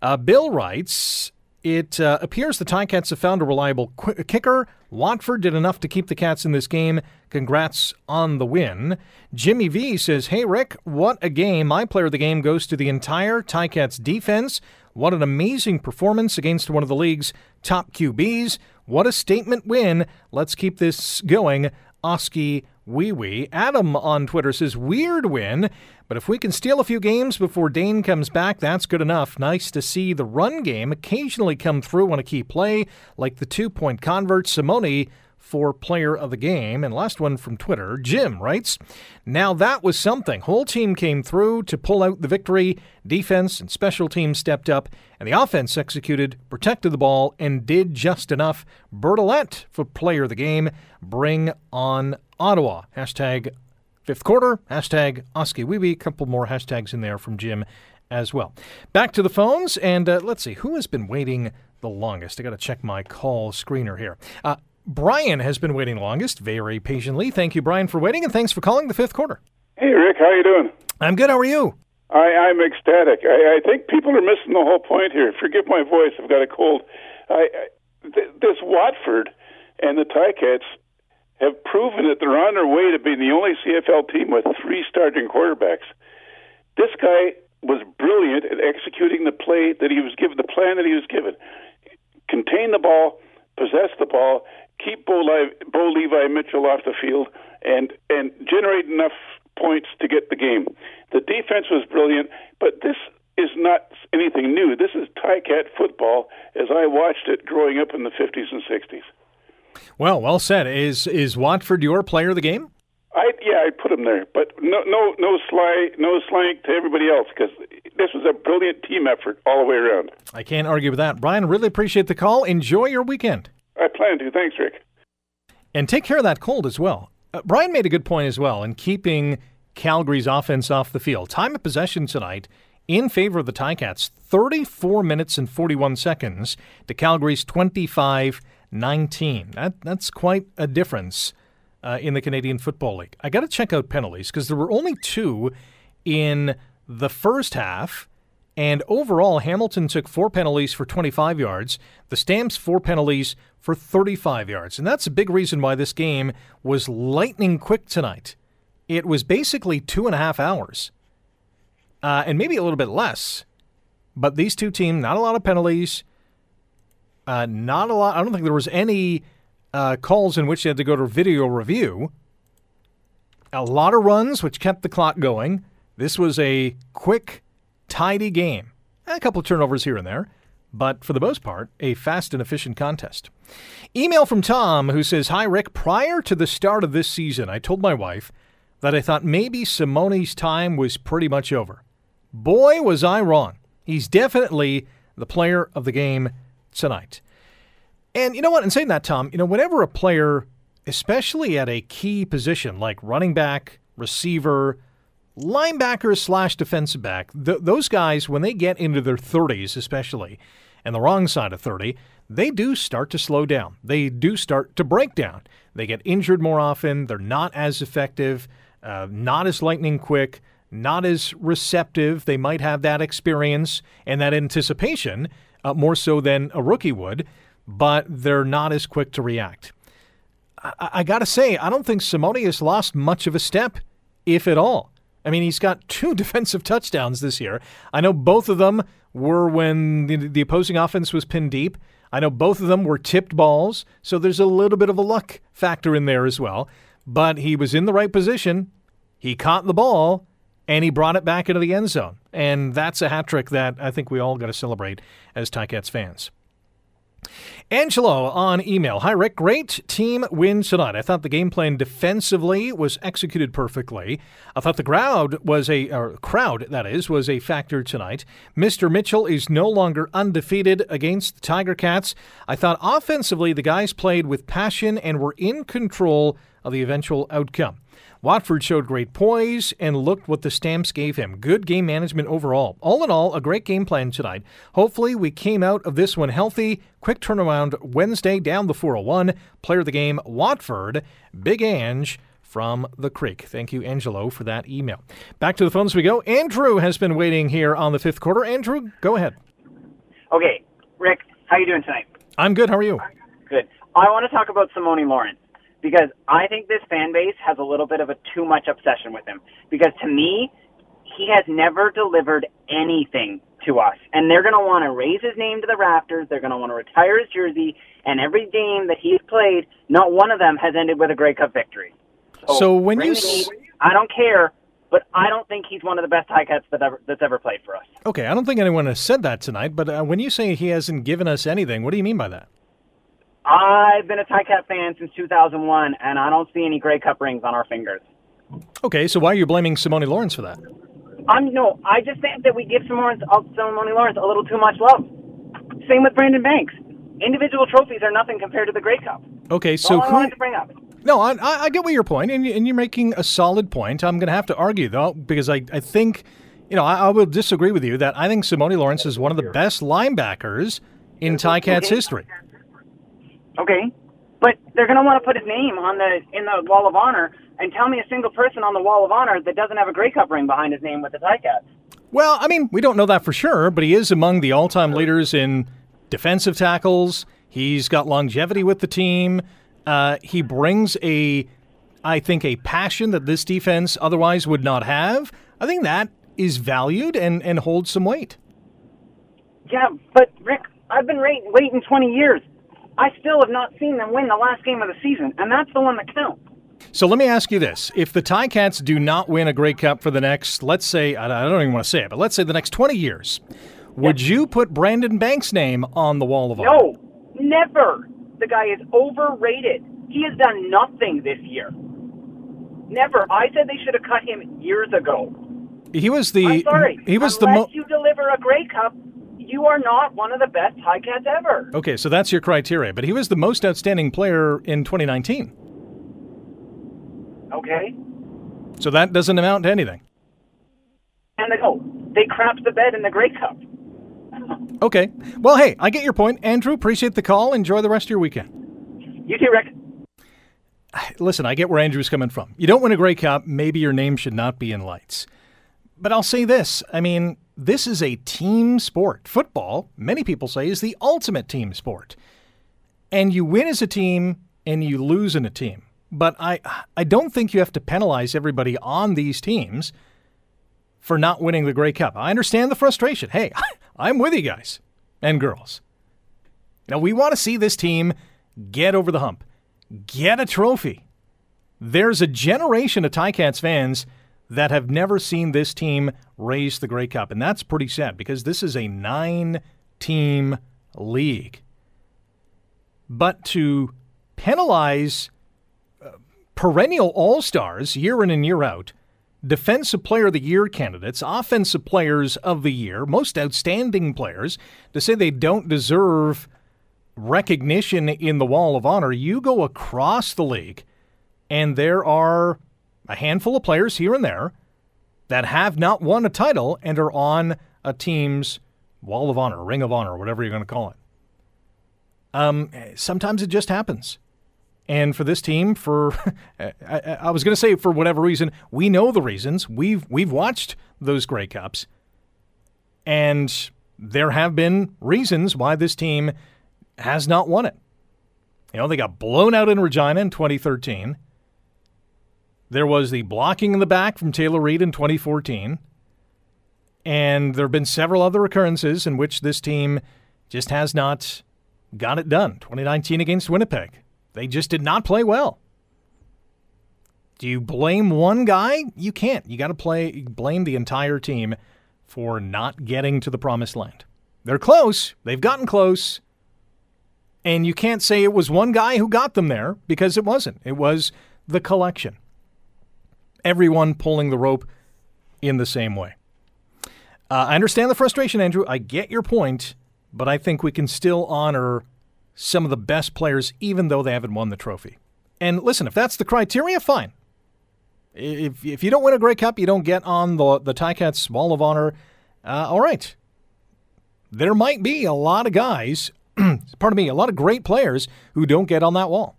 Uh, Bill writes it uh, appears the Ticats have found a reliable qu- kicker. Watford did enough to keep the Cats in this game. Congrats on the win. Jimmy V says, Hey, Rick, what a game. My player of the game goes to the entire Ticats defense. What an amazing performance against one of the league's top QBs. What a statement win. Let's keep this going. Oskee Wee Wee. Adam on Twitter says, Weird win. But if we can steal a few games before Dane comes back, that's good enough. Nice to see the run game occasionally come through on a key play, like the two point convert. Simoni for player of the game. And last one from Twitter, Jim writes, Now that was something. Whole team came through to pull out the victory. Defense and special teams stepped up, and the offense executed, protected the ball, and did just enough. Bertolet for player of the game. Bring on Ottawa. Hashtag fifth quarter, hashtag Oskee. A couple more hashtags in there from Jim as well. Back to the phones, and uh, let's see who has been waiting the longest. I got to check my call screener here. Uh, Brian has been waiting longest, very patiently. Thank you, Brian, for waiting, and thanks for calling the fifth quarter. Hey, Rick, how you doing? I'm good. How are you? I, I'm ecstatic. I, I think people are missing the whole point here. Forgive my voice; I've got a cold. I, I th- this Watford and the Ticats have proven that they're on their way to being the only CFL team with three starting quarterbacks. This guy was brilliant at executing the play that he was given, the plan that he was given. Contain the ball, possess the ball, keep Bo, Levi, Bo Levi Mitchell off the field, and and generate enough points to get the game. The defense was brilliant, but this is not anything new. This is Ticat football as I watched it growing up in the 50s and 60s. Well, well said. Is is Watford your player of the game? I yeah, I put him there, but no no no sly no slang to everybody else because this was a brilliant team effort all the way around. I can't argue with that. Brian, really appreciate the call. Enjoy your weekend. I plan to. Thanks, Rick. And take care of that cold as well. Uh, Brian made a good point as well in keeping Calgary's offense off the field. Time of possession tonight in favor of the Ticats 34 minutes and 41 seconds to Calgary's 25 19. That, that's quite a difference uh, in the Canadian Football League. I got to check out penalties because there were only two in the first half. And overall, Hamilton took four penalties for 25 yards. The Stamps, four penalties for 35 yards. And that's a big reason why this game was lightning quick tonight. It was basically two and a half hours, uh, and maybe a little bit less. But these two teams, not a lot of penalties, uh, not a lot. I don't think there was any uh, calls in which they had to go to video review. A lot of runs, which kept the clock going. This was a quick, tidy game. A couple turnovers here and there, but for the most part, a fast and efficient contest. Email from Tom who says Hi, Rick. Prior to the start of this season, I told my wife that I thought maybe Simoni's time was pretty much over. Boy, was I wrong. He's definitely the player of the game tonight. And you know what? In saying that, Tom, you know, whenever a player, especially at a key position like running back, receiver, linebacker slash defensive back, th- those guys, when they get into their 30s, especially, and the wrong side of 30, they do start to slow down. They do start to break down. They get injured more often. They're not as effective, uh, not as lightning quick, not as receptive. They might have that experience and that anticipation uh, more so than a rookie would but they're not as quick to react. I, I got to say, I don't think Simoni has lost much of a step, if at all. I mean, he's got two defensive touchdowns this year. I know both of them were when the, the opposing offense was pinned deep. I know both of them were tipped balls, so there's a little bit of a luck factor in there as well. But he was in the right position. He caught the ball and he brought it back into the end zone. And that's a hat trick that I think we all got to celebrate as Ticats fans. Angelo on email. Hi, Rick. Great team win tonight. I thought the game plan defensively was executed perfectly. I thought the crowd was a crowd that is was a factor tonight. Mr. Mitchell is no longer undefeated against the Tiger Cats. I thought offensively the guys played with passion and were in control of the eventual outcome. Watford showed great poise and looked what the Stamps gave him. Good game management overall. All in all, a great game plan tonight. Hopefully, we came out of this one healthy. Quick turnaround Wednesday down the 401. Player of the game, Watford. Big Ange from the creek. Thank you, Angelo, for that email. Back to the phones we go. Andrew has been waiting here on the fifth quarter. Andrew, go ahead. Okay, Rick, how are you doing tonight? I'm good. How are you? Good. I want to talk about Simoni Lawrence because I think this fan base has a little bit of a too much obsession with him. Because to me, he has never delivered anything to us. And they're going to want to raise his name to the rafters. They're going to want to retire his jersey. And every game that he's played, not one of them has ended with a Grey Cup victory. So, so when you. S- I don't care, but I don't think he's one of the best Ticats that ever, that's ever played for us. Okay, I don't think anyone has said that tonight, but uh, when you say he hasn't given us anything, what do you mean by that? I've been a Ticat fan since 2001, and I don't see any Grey Cup rings on our fingers. Okay, so why are you blaming Simoni Lawrence for that? I'm no, I just think that we give Simoni, uh, Simoni Lawrence a little too much love. Same with Brandon Banks. Individual trophies are nothing compared to the Grey Cup. Okay, so All who? to bring up. No, I, I get what your point, and, and you're making a solid point. I'm going to have to argue, though, because I, I think, you know, I, I will disagree with you that I think Simoni Lawrence is one of the best linebackers in Ticats history. Okay, but they're going to want to put his name on the in the Wall of Honor, and tell me a single person on the Wall of Honor that doesn't have a Grey Cup ring behind his name with the Ticats. Well, I mean, we don't know that for sure, but he is among the all-time leaders in defensive tackles. He's got longevity with the team. Uh, he brings a, I think, a passion that this defense otherwise would not have. I think that is valued and, and holds some weight. Yeah, but Rick, I've been waiting 20 years. I still have not seen them win the last game of the season, and that's the one that counts. So let me ask you this. If the Ticats do not win a Grey Cup for the next, let's say, I don't even want to say it, but let's say the next 20 years, would you put Brandon Banks' name on the wall of honor? No, never. The guy is overrated. He has done nothing this year. Never. I said they should have cut him years ago. He was the. I'm sorry. He was Unless the. Mo- you deliver a Grey Cup, you are not one of the best high cats ever. okay, so that's your criteria, but he was the most outstanding player in 2019. Okay. So that doesn't amount to anything. And they go. They crapped the bed in the Grey Cup. Okay. Well, hey, I get your point. Andrew, appreciate the call. Enjoy the rest of your weekend. You too, Rick. Listen, I get where Andrew's coming from. You don't win a Grey Cup, maybe your name should not be in lights. But I'll say this I mean, this is a team sport. Football, many people say, is the ultimate team sport. And you win as a team and you lose in a team. But I, I don't think you have to penalize everybody on these teams for not winning the Grey Cup. I understand the frustration. Hey, I'm with you guys and girls. Now, we want to see this team get over the hump, get a trophy. There's a generation of Ticats fans that have never seen this team raise the Grey Cup, and that's pretty sad because this is a nine team league. But to penalize uh, perennial all stars year in and year out, Defensive Player of the Year candidates, Offensive Players of the Year, most outstanding players, to say they don't deserve recognition in the Wall of Honor, you go across the league, and there are a handful of players here and there that have not won a title and are on a team's Wall of Honor, Ring of Honor, whatever you're going to call it. Um, sometimes it just happens. And for this team, for I, I was going to say for whatever reason, we know the reasons. We've we've watched those Grey Cups, and there have been reasons why this team has not won it. You know, they got blown out in Regina in 2013. There was the blocking in the back from Taylor Reed in 2014. And there have been several other occurrences in which this team just has not got it done. 2019 against Winnipeg. They just did not play well. Do you blame one guy? You can't. You got to play blame the entire team for not getting to the promised land. They're close. They've gotten close. And you can't say it was one guy who got them there because it wasn't. It was the collection. Everyone pulling the rope in the same way. Uh, I understand the frustration, Andrew. I get your point, but I think we can still honor some of the best players, even though they haven't won the trophy. And listen, if that's the criteria, fine. If, if you don't win a Grey Cup, you don't get on the, the Ticats Wall of Honor. Uh, all right. There might be a lot of guys, pardon me, a lot of great players who don't get on that wall.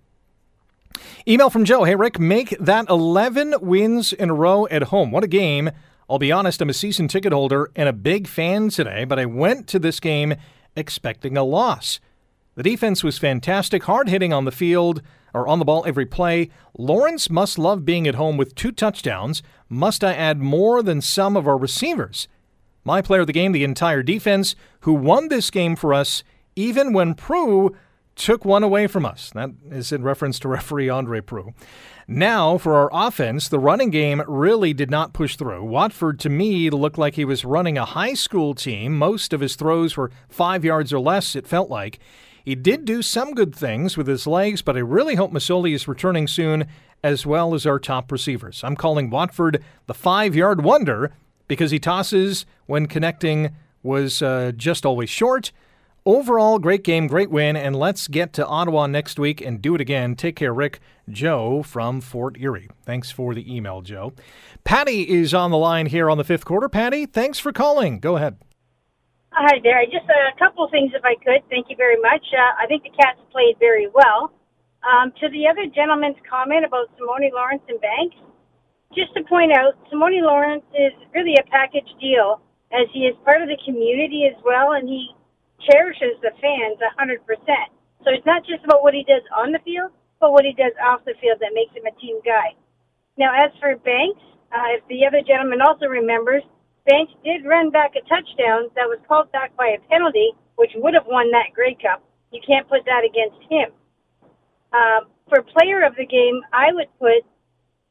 Email from Joe. Hey, Rick, make that 11 wins in a row at home. What a game. I'll be honest, I'm a season ticket holder and a big fan today, but I went to this game expecting a loss. The defense was fantastic, hard hitting on the field or on the ball every play. Lawrence must love being at home with two touchdowns. Must I add more than some of our receivers? My player of the game, the entire defense, who won this game for us, even when Proulx took one away from us. That is in reference to referee Andre Proulx. Now, for our offense, the running game really did not push through. Watford, to me, looked like he was running a high school team. Most of his throws were five yards or less, it felt like. He did do some good things with his legs, but I really hope Masoli is returning soon, as well as our top receivers. I'm calling Watford the five yard wonder because he tosses when connecting was uh, just always short. Overall, great game, great win, and let's get to Ottawa next week and do it again. Take care, Rick. Joe from Fort Erie. Thanks for the email, Joe. Patty is on the line here on the fifth quarter. Patty, thanks for calling. Go ahead. Hi there. Just a couple of things, if I could. Thank you very much. Uh, I think the Cats played very well. Um, to the other gentleman's comment about Simoni Lawrence and Banks, just to point out, Simoni Lawrence is really a package deal as he is part of the community as well, and he cherishes the fans a 100%. So it's not just about what he does on the field, but what he does off the field that makes him a team guy. Now, as for Banks, uh, if the other gentleman also remembers, Banks did run back a touchdown that was called back by a penalty, which would have won that Grey Cup. You can't put that against him. Um, for player of the game, I would put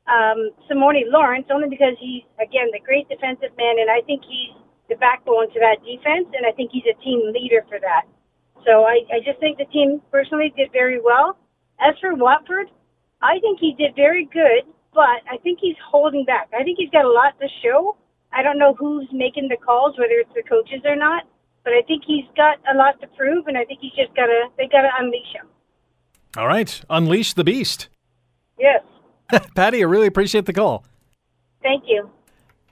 um, Simoni Lawrence only because he's again the great defensive man, and I think he's the backbone to that defense, and I think he's a team leader for that. So I, I just think the team personally did very well. As for Watford, I think he did very good, but I think he's holding back. I think he's got a lot to show. I don't know who's making the calls, whether it's the coaches or not, but I think he's got a lot to prove, and I think he's just gotta they gotta unleash him. All right, unleash the beast. Yes. Patty, I really appreciate the call. Thank you.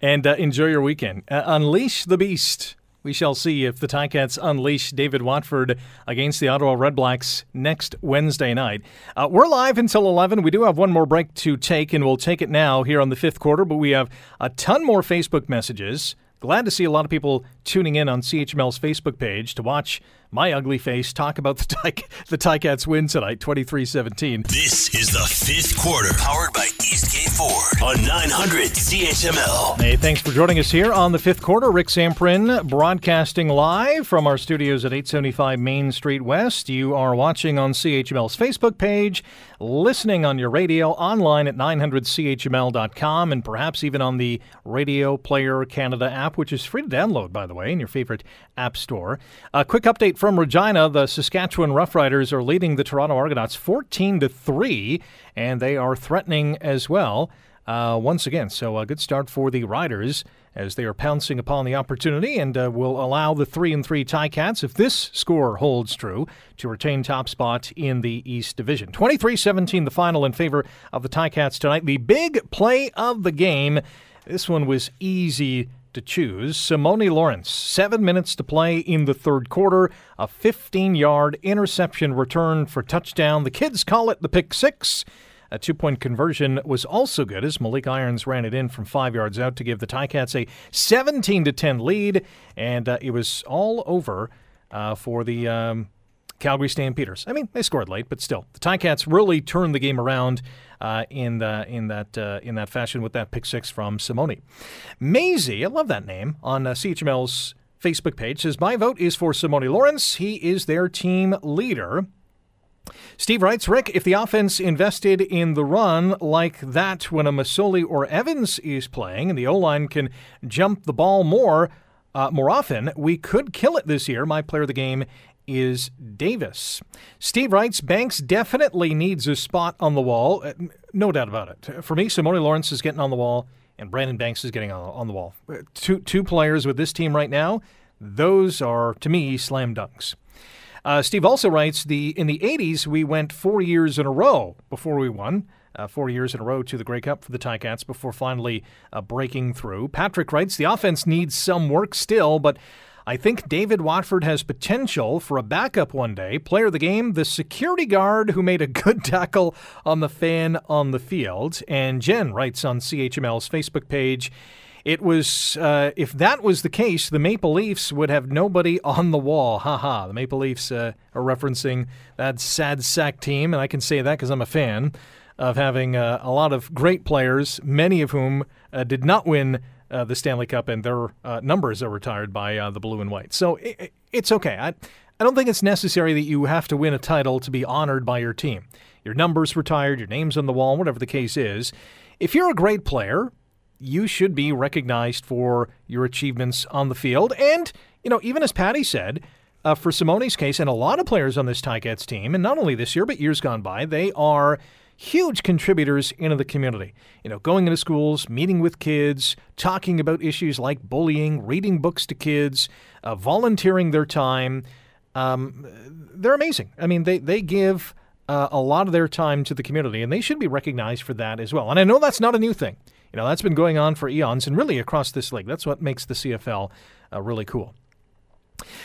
And uh, enjoy your weekend. Uh, unleash the beast. We shall see if the Ticats unleash David Watford against the Ottawa Redblacks next Wednesday night. Uh, we're live until 11. We do have one more break to take, and we'll take it now here on the fifth quarter, but we have a ton more Facebook messages. Glad to see a lot of people tuning in on CHML's Facebook page to watch my ugly face talk about the Ty- the Ticats win tonight, 23-17. This is the fifth quarter, powered by Eastgate Ford on 900 CHML. Hey, thanks for joining us here on the fifth quarter. Rick Zamperin broadcasting live from our studios at 875 Main Street West. You are watching on CHML's Facebook page, listening on your radio, online at 900CHML.com, and perhaps even on the Radio Player Canada app, which is free to download, by the way, in your favorite app store. A quick update from Regina. The Saskatchewan Roughriders are leading the Toronto Argonauts 14 to 3, and they are threatening as well. Uh, once again, so a good start for the Riders as they are pouncing upon the opportunity and uh, will allow the three and three Ticats, if this score holds true, to retain top spot in the East Division. 23-17, the final in favor of the Ticats tonight. The big play of the game. This one was easy to choose. Simoni Lawrence, seven minutes to play in the third quarter, a 15 yard interception return for touchdown. The kids call it the pick six. A two point conversion was also good as Maleek Irons ran it in from five yards out to give the Ticats a 17 to 10 lead, and uh, it was all over uh, for the um, Calgary Stampeders. I mean, they scored late, but still, the Ticats really turned the game around uh, in the, in that uh, in that fashion with that pick six from Simoni. Maisie, I love that name on uh, CHML's Facebook page says my vote is for Simoni Lawrence. He is their team leader. Steve writes, Rick, if the offense invested in the run like that when a Masoli or Evans is playing and the O line can jump the ball more, uh, more often, we could kill it this year. My player of the game is Davis. Steve writes, Banks definitely needs a spot on the wall. Uh, no doubt about it. For me, Simoni Lawrence is getting on the wall and Brandon Banks is getting on, the wall. Uh, two, two players with this team right now, those are, to me, slam dunks. Uh, Steve also writes the in the 80s we went four years in a row before we won. Uh, four years in a row to the Grey Cup for the Ticats before finally uh, breaking through. Patrick writes the offense needs some work still, but I think David Watford has potential for a backup one day. Player of the game, the security guard who made a good tackle on the fan on the field. And Jen writes on CHML's Facebook page. It was, uh, if that was the case, the Maple Leafs would have nobody on the wall. Ha ha. The Maple Leafs uh, are referencing that sad sack team, and I can say that because I'm a fan of having uh, a lot of great players, many of whom uh, did not win uh, the Stanley Cup, and their uh, numbers are retired by uh, the blue and white. So it, it's okay. I, I don't think it's necessary that you have to win a title to be honored by your team. Your numbers retired, your name's on the wall, whatever the case is. If you're a great player, you should be recognized for your achievements on the field. And, you know, even as Patty said, uh, for Simoni's case, and a lot of players on this Ticats team, and not only this year, but years gone by, they are huge contributors into the community. You know, going into schools, meeting with kids, talking about issues like bullying, reading books to kids, uh, volunteering their time. um, they're amazing. I mean, they they give uh, a lot of their time to the community, and they should be recognized for that as well. And I know that's not a new thing. You know, that's been going on for eons and really across this league. That's what makes the CFL uh, really cool.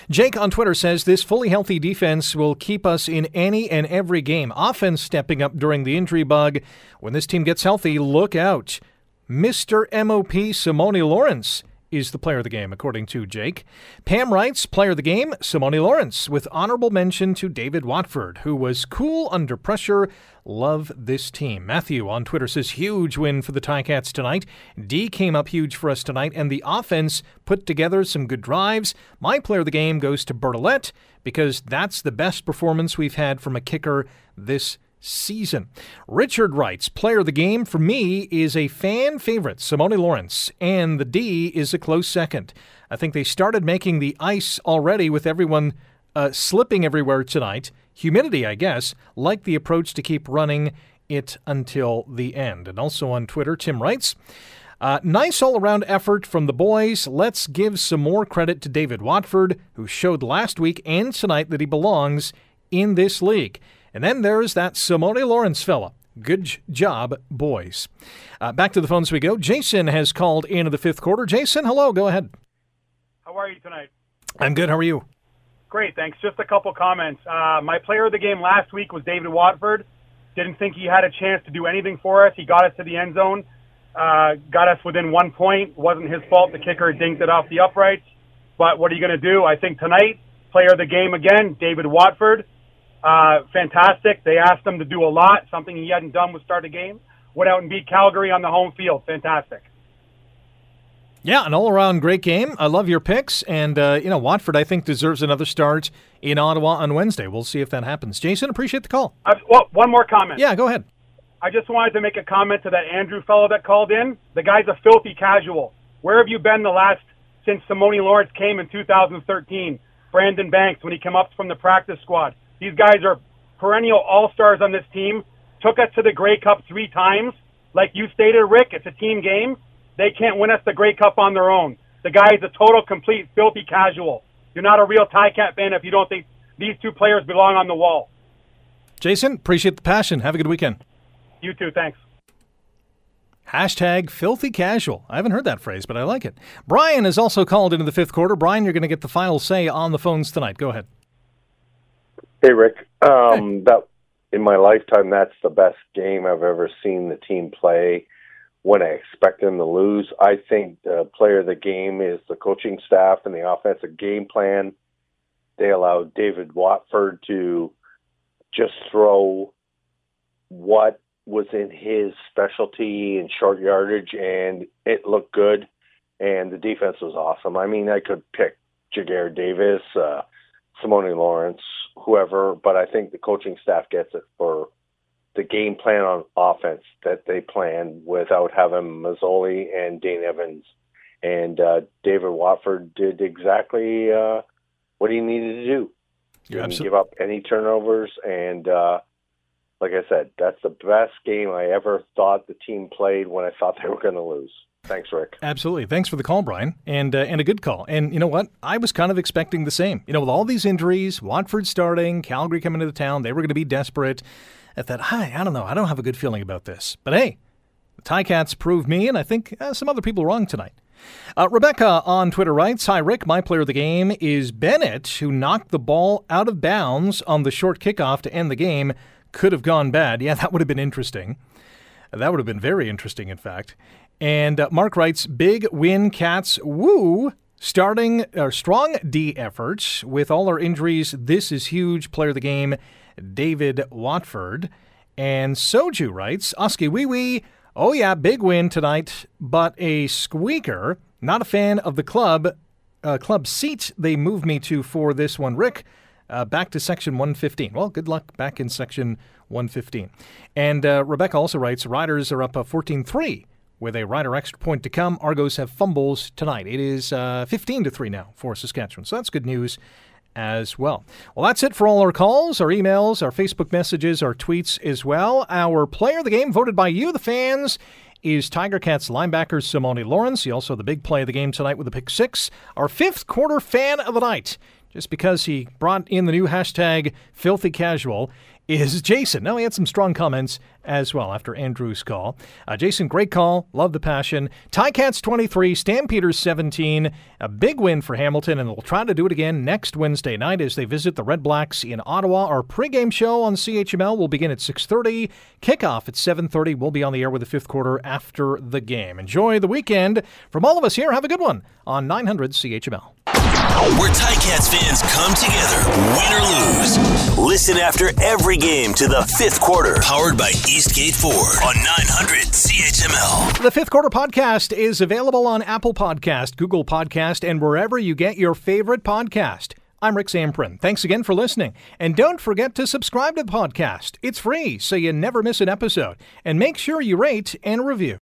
Jake on Twitter says this fully healthy defense will keep us in any and every game. Offense stepping up during the injury bug. When this team gets healthy, look out. Mr. MOP Simoni Lawrence is the player of the game, according to Jake. Pam writes, player of the game, Simoni Lawrence, with honorable mention to David Watford, who was cool under pressure. Love this team. Matthew on Twitter says, huge win for the Ticats tonight. D came up huge for us tonight, and the offense put together some good drives. My player of the game goes to Bertolet because that's the best performance we've had from a kicker this season. Richard writes, player of the game for me is a fan favorite, Simoni Lawrence, and the D is a close second. I think they started making the ice already with everyone uh, slipping everywhere tonight. Humidity, I guess, like the approach to keep running it until the end. And also on Twitter, Tim writes, uh, nice all around effort from the boys. Let's give some more credit to David Watford, who showed last week and tonight that he belongs in this league. And then there's that Simoni Lawrence fella. Good job, boys. Uh, back to the phones we go. Jason has called into the fifth quarter. Jason, hello. Go ahead. How are you tonight? I'm good. How are you? Great, thanks. Just a couple comments. Uh, my player of the game last week was David Watford. Didn't think he had a chance to do anything for us. He got us to the end zone, uh, got us within one point. Wasn't his fault. The kicker dinked it off the uprights. But what are you going to do? I think tonight, player of the game again, David Watford. Uh, fantastic. They asked him to do a lot, something he hadn't done with start a game. Went out and beat Calgary on the home field. Fantastic. Yeah, an all-around great game. I love your picks, and uh, you know Watford. I think deserves another start in Ottawa on Wednesday. We'll see if that happens. Jason, appreciate the call. Uh, well, one more comment. Yeah, go ahead. I just wanted to make a comment to that Andrew fellow that called in. The guy's a filthy casual. Where have you been the last since Simoni Lawrence came in 2013? Brandon Banks when he came up from the practice squad. These guys are perennial all stars on this team. Took us to the Grey Cup three times. Like you stated, Rick, it's a team game. They can't win us the Grey Cup on their own. The guy is a total, complete, filthy casual. You're not a real Ticat fan if you don't think these two players belong on the wall. Jason, appreciate the passion. Have a good weekend. You too. Thanks. Hashtag filthy casual. I haven't heard that phrase, but I like it. Brian is also called into the fifth quarter. Brian, you're going to get the final say on the phones tonight. Go ahead. Hey, Rick. Um, hey. That in my lifetime, that's the best game I've ever seen the team play. When I expect them to lose, I think the player of the game is the coaching staff and the offensive game plan. They allowed David Watford to just throw what was in his specialty in short yardage, and it looked good. And the defense was awesome. I mean, I could pick Ja'Gared Davis, uh, Simoni Lawrence, whoever, but I think the coaching staff gets it for the game plan on offense that they plan without having Masoli and Dane Evans. And uh, David Watford did exactly uh, what he needed to do. Didn't give up any turnovers. And uh, like I said, that's the best game I ever thought the team played when I thought they were going to lose. Thanks, Rick. Absolutely. Thanks for the call, Brian, and uh, and a good call. And you know what? I was kind of expecting the same. You know, with all these injuries, Watford starting, Calgary coming into the town, they were going to be desperate. I thought, hi, I don't know. I don't have a good feeling about this. But hey, the Ticats proved me, and I think uh, some other people wrong tonight. Uh, Rebecca on Twitter writes Hi, Rick. My player of the game is Bennett, who knocked the ball out of bounds on the short kickoff to end the game. Could have gone bad. Yeah, that would have been interesting. That would have been very interesting, in fact. And uh, Mark writes, "Big win, Cats. Woo!" Starting our uh, strong D efforts with all our injuries. This is huge. Player of the game, David Watford. And Soju writes, "Oskee wee wee. Oh yeah, big win tonight, but a squeaker. Not a fan of the club. Uh, club seat they moved me to for this one, Rick." Uh, back to section 115. Well, good luck back in section 115. And uh, Rebecca also writes Riders are up 14 3 with a Rider extra point to come. Argos have fumbles tonight. It is uh, 15 to 3 now for Saskatchewan. So that's good news as well. Well, that's it for all our calls, our emails, our Facebook messages, our tweets as well. Our player of the game, voted by you, the fans, is Tiger Cats linebacker Simoni Lawrence. He also the big play of the game tonight with the pick six. Our fifth quarter fan of the night, just because he brought in the new hashtag filthy casual is Jason. Now, he had some strong comments as well after Andrew's call. Uh, Jason, great call. Love the passion. Ticats 23, Stampeders 17. A big win for Hamilton, and they'll try to do it again next Wednesday night as they visit the Red Blacks in Ottawa. Our pregame show on CHML will begin at 6.30. Kickoff at 7.30. We'll be on the air with the fifth quarter after the game. Enjoy the weekend. From all of us here, have a good one on 900 CHML. Where Ticats fans come together, win or lose. Listen after every game to the fifth quarter, powered by Eastgate Ford on 900 CHML. The Fifth Quarter Podcast is available on Apple Podcast, Google Podcast, and wherever you get your favorite podcast. I'm Rick Zamperin. Thanks again for listening. And don't forget to subscribe to the podcast. It's free, so you never miss an episode. And make sure you rate and review.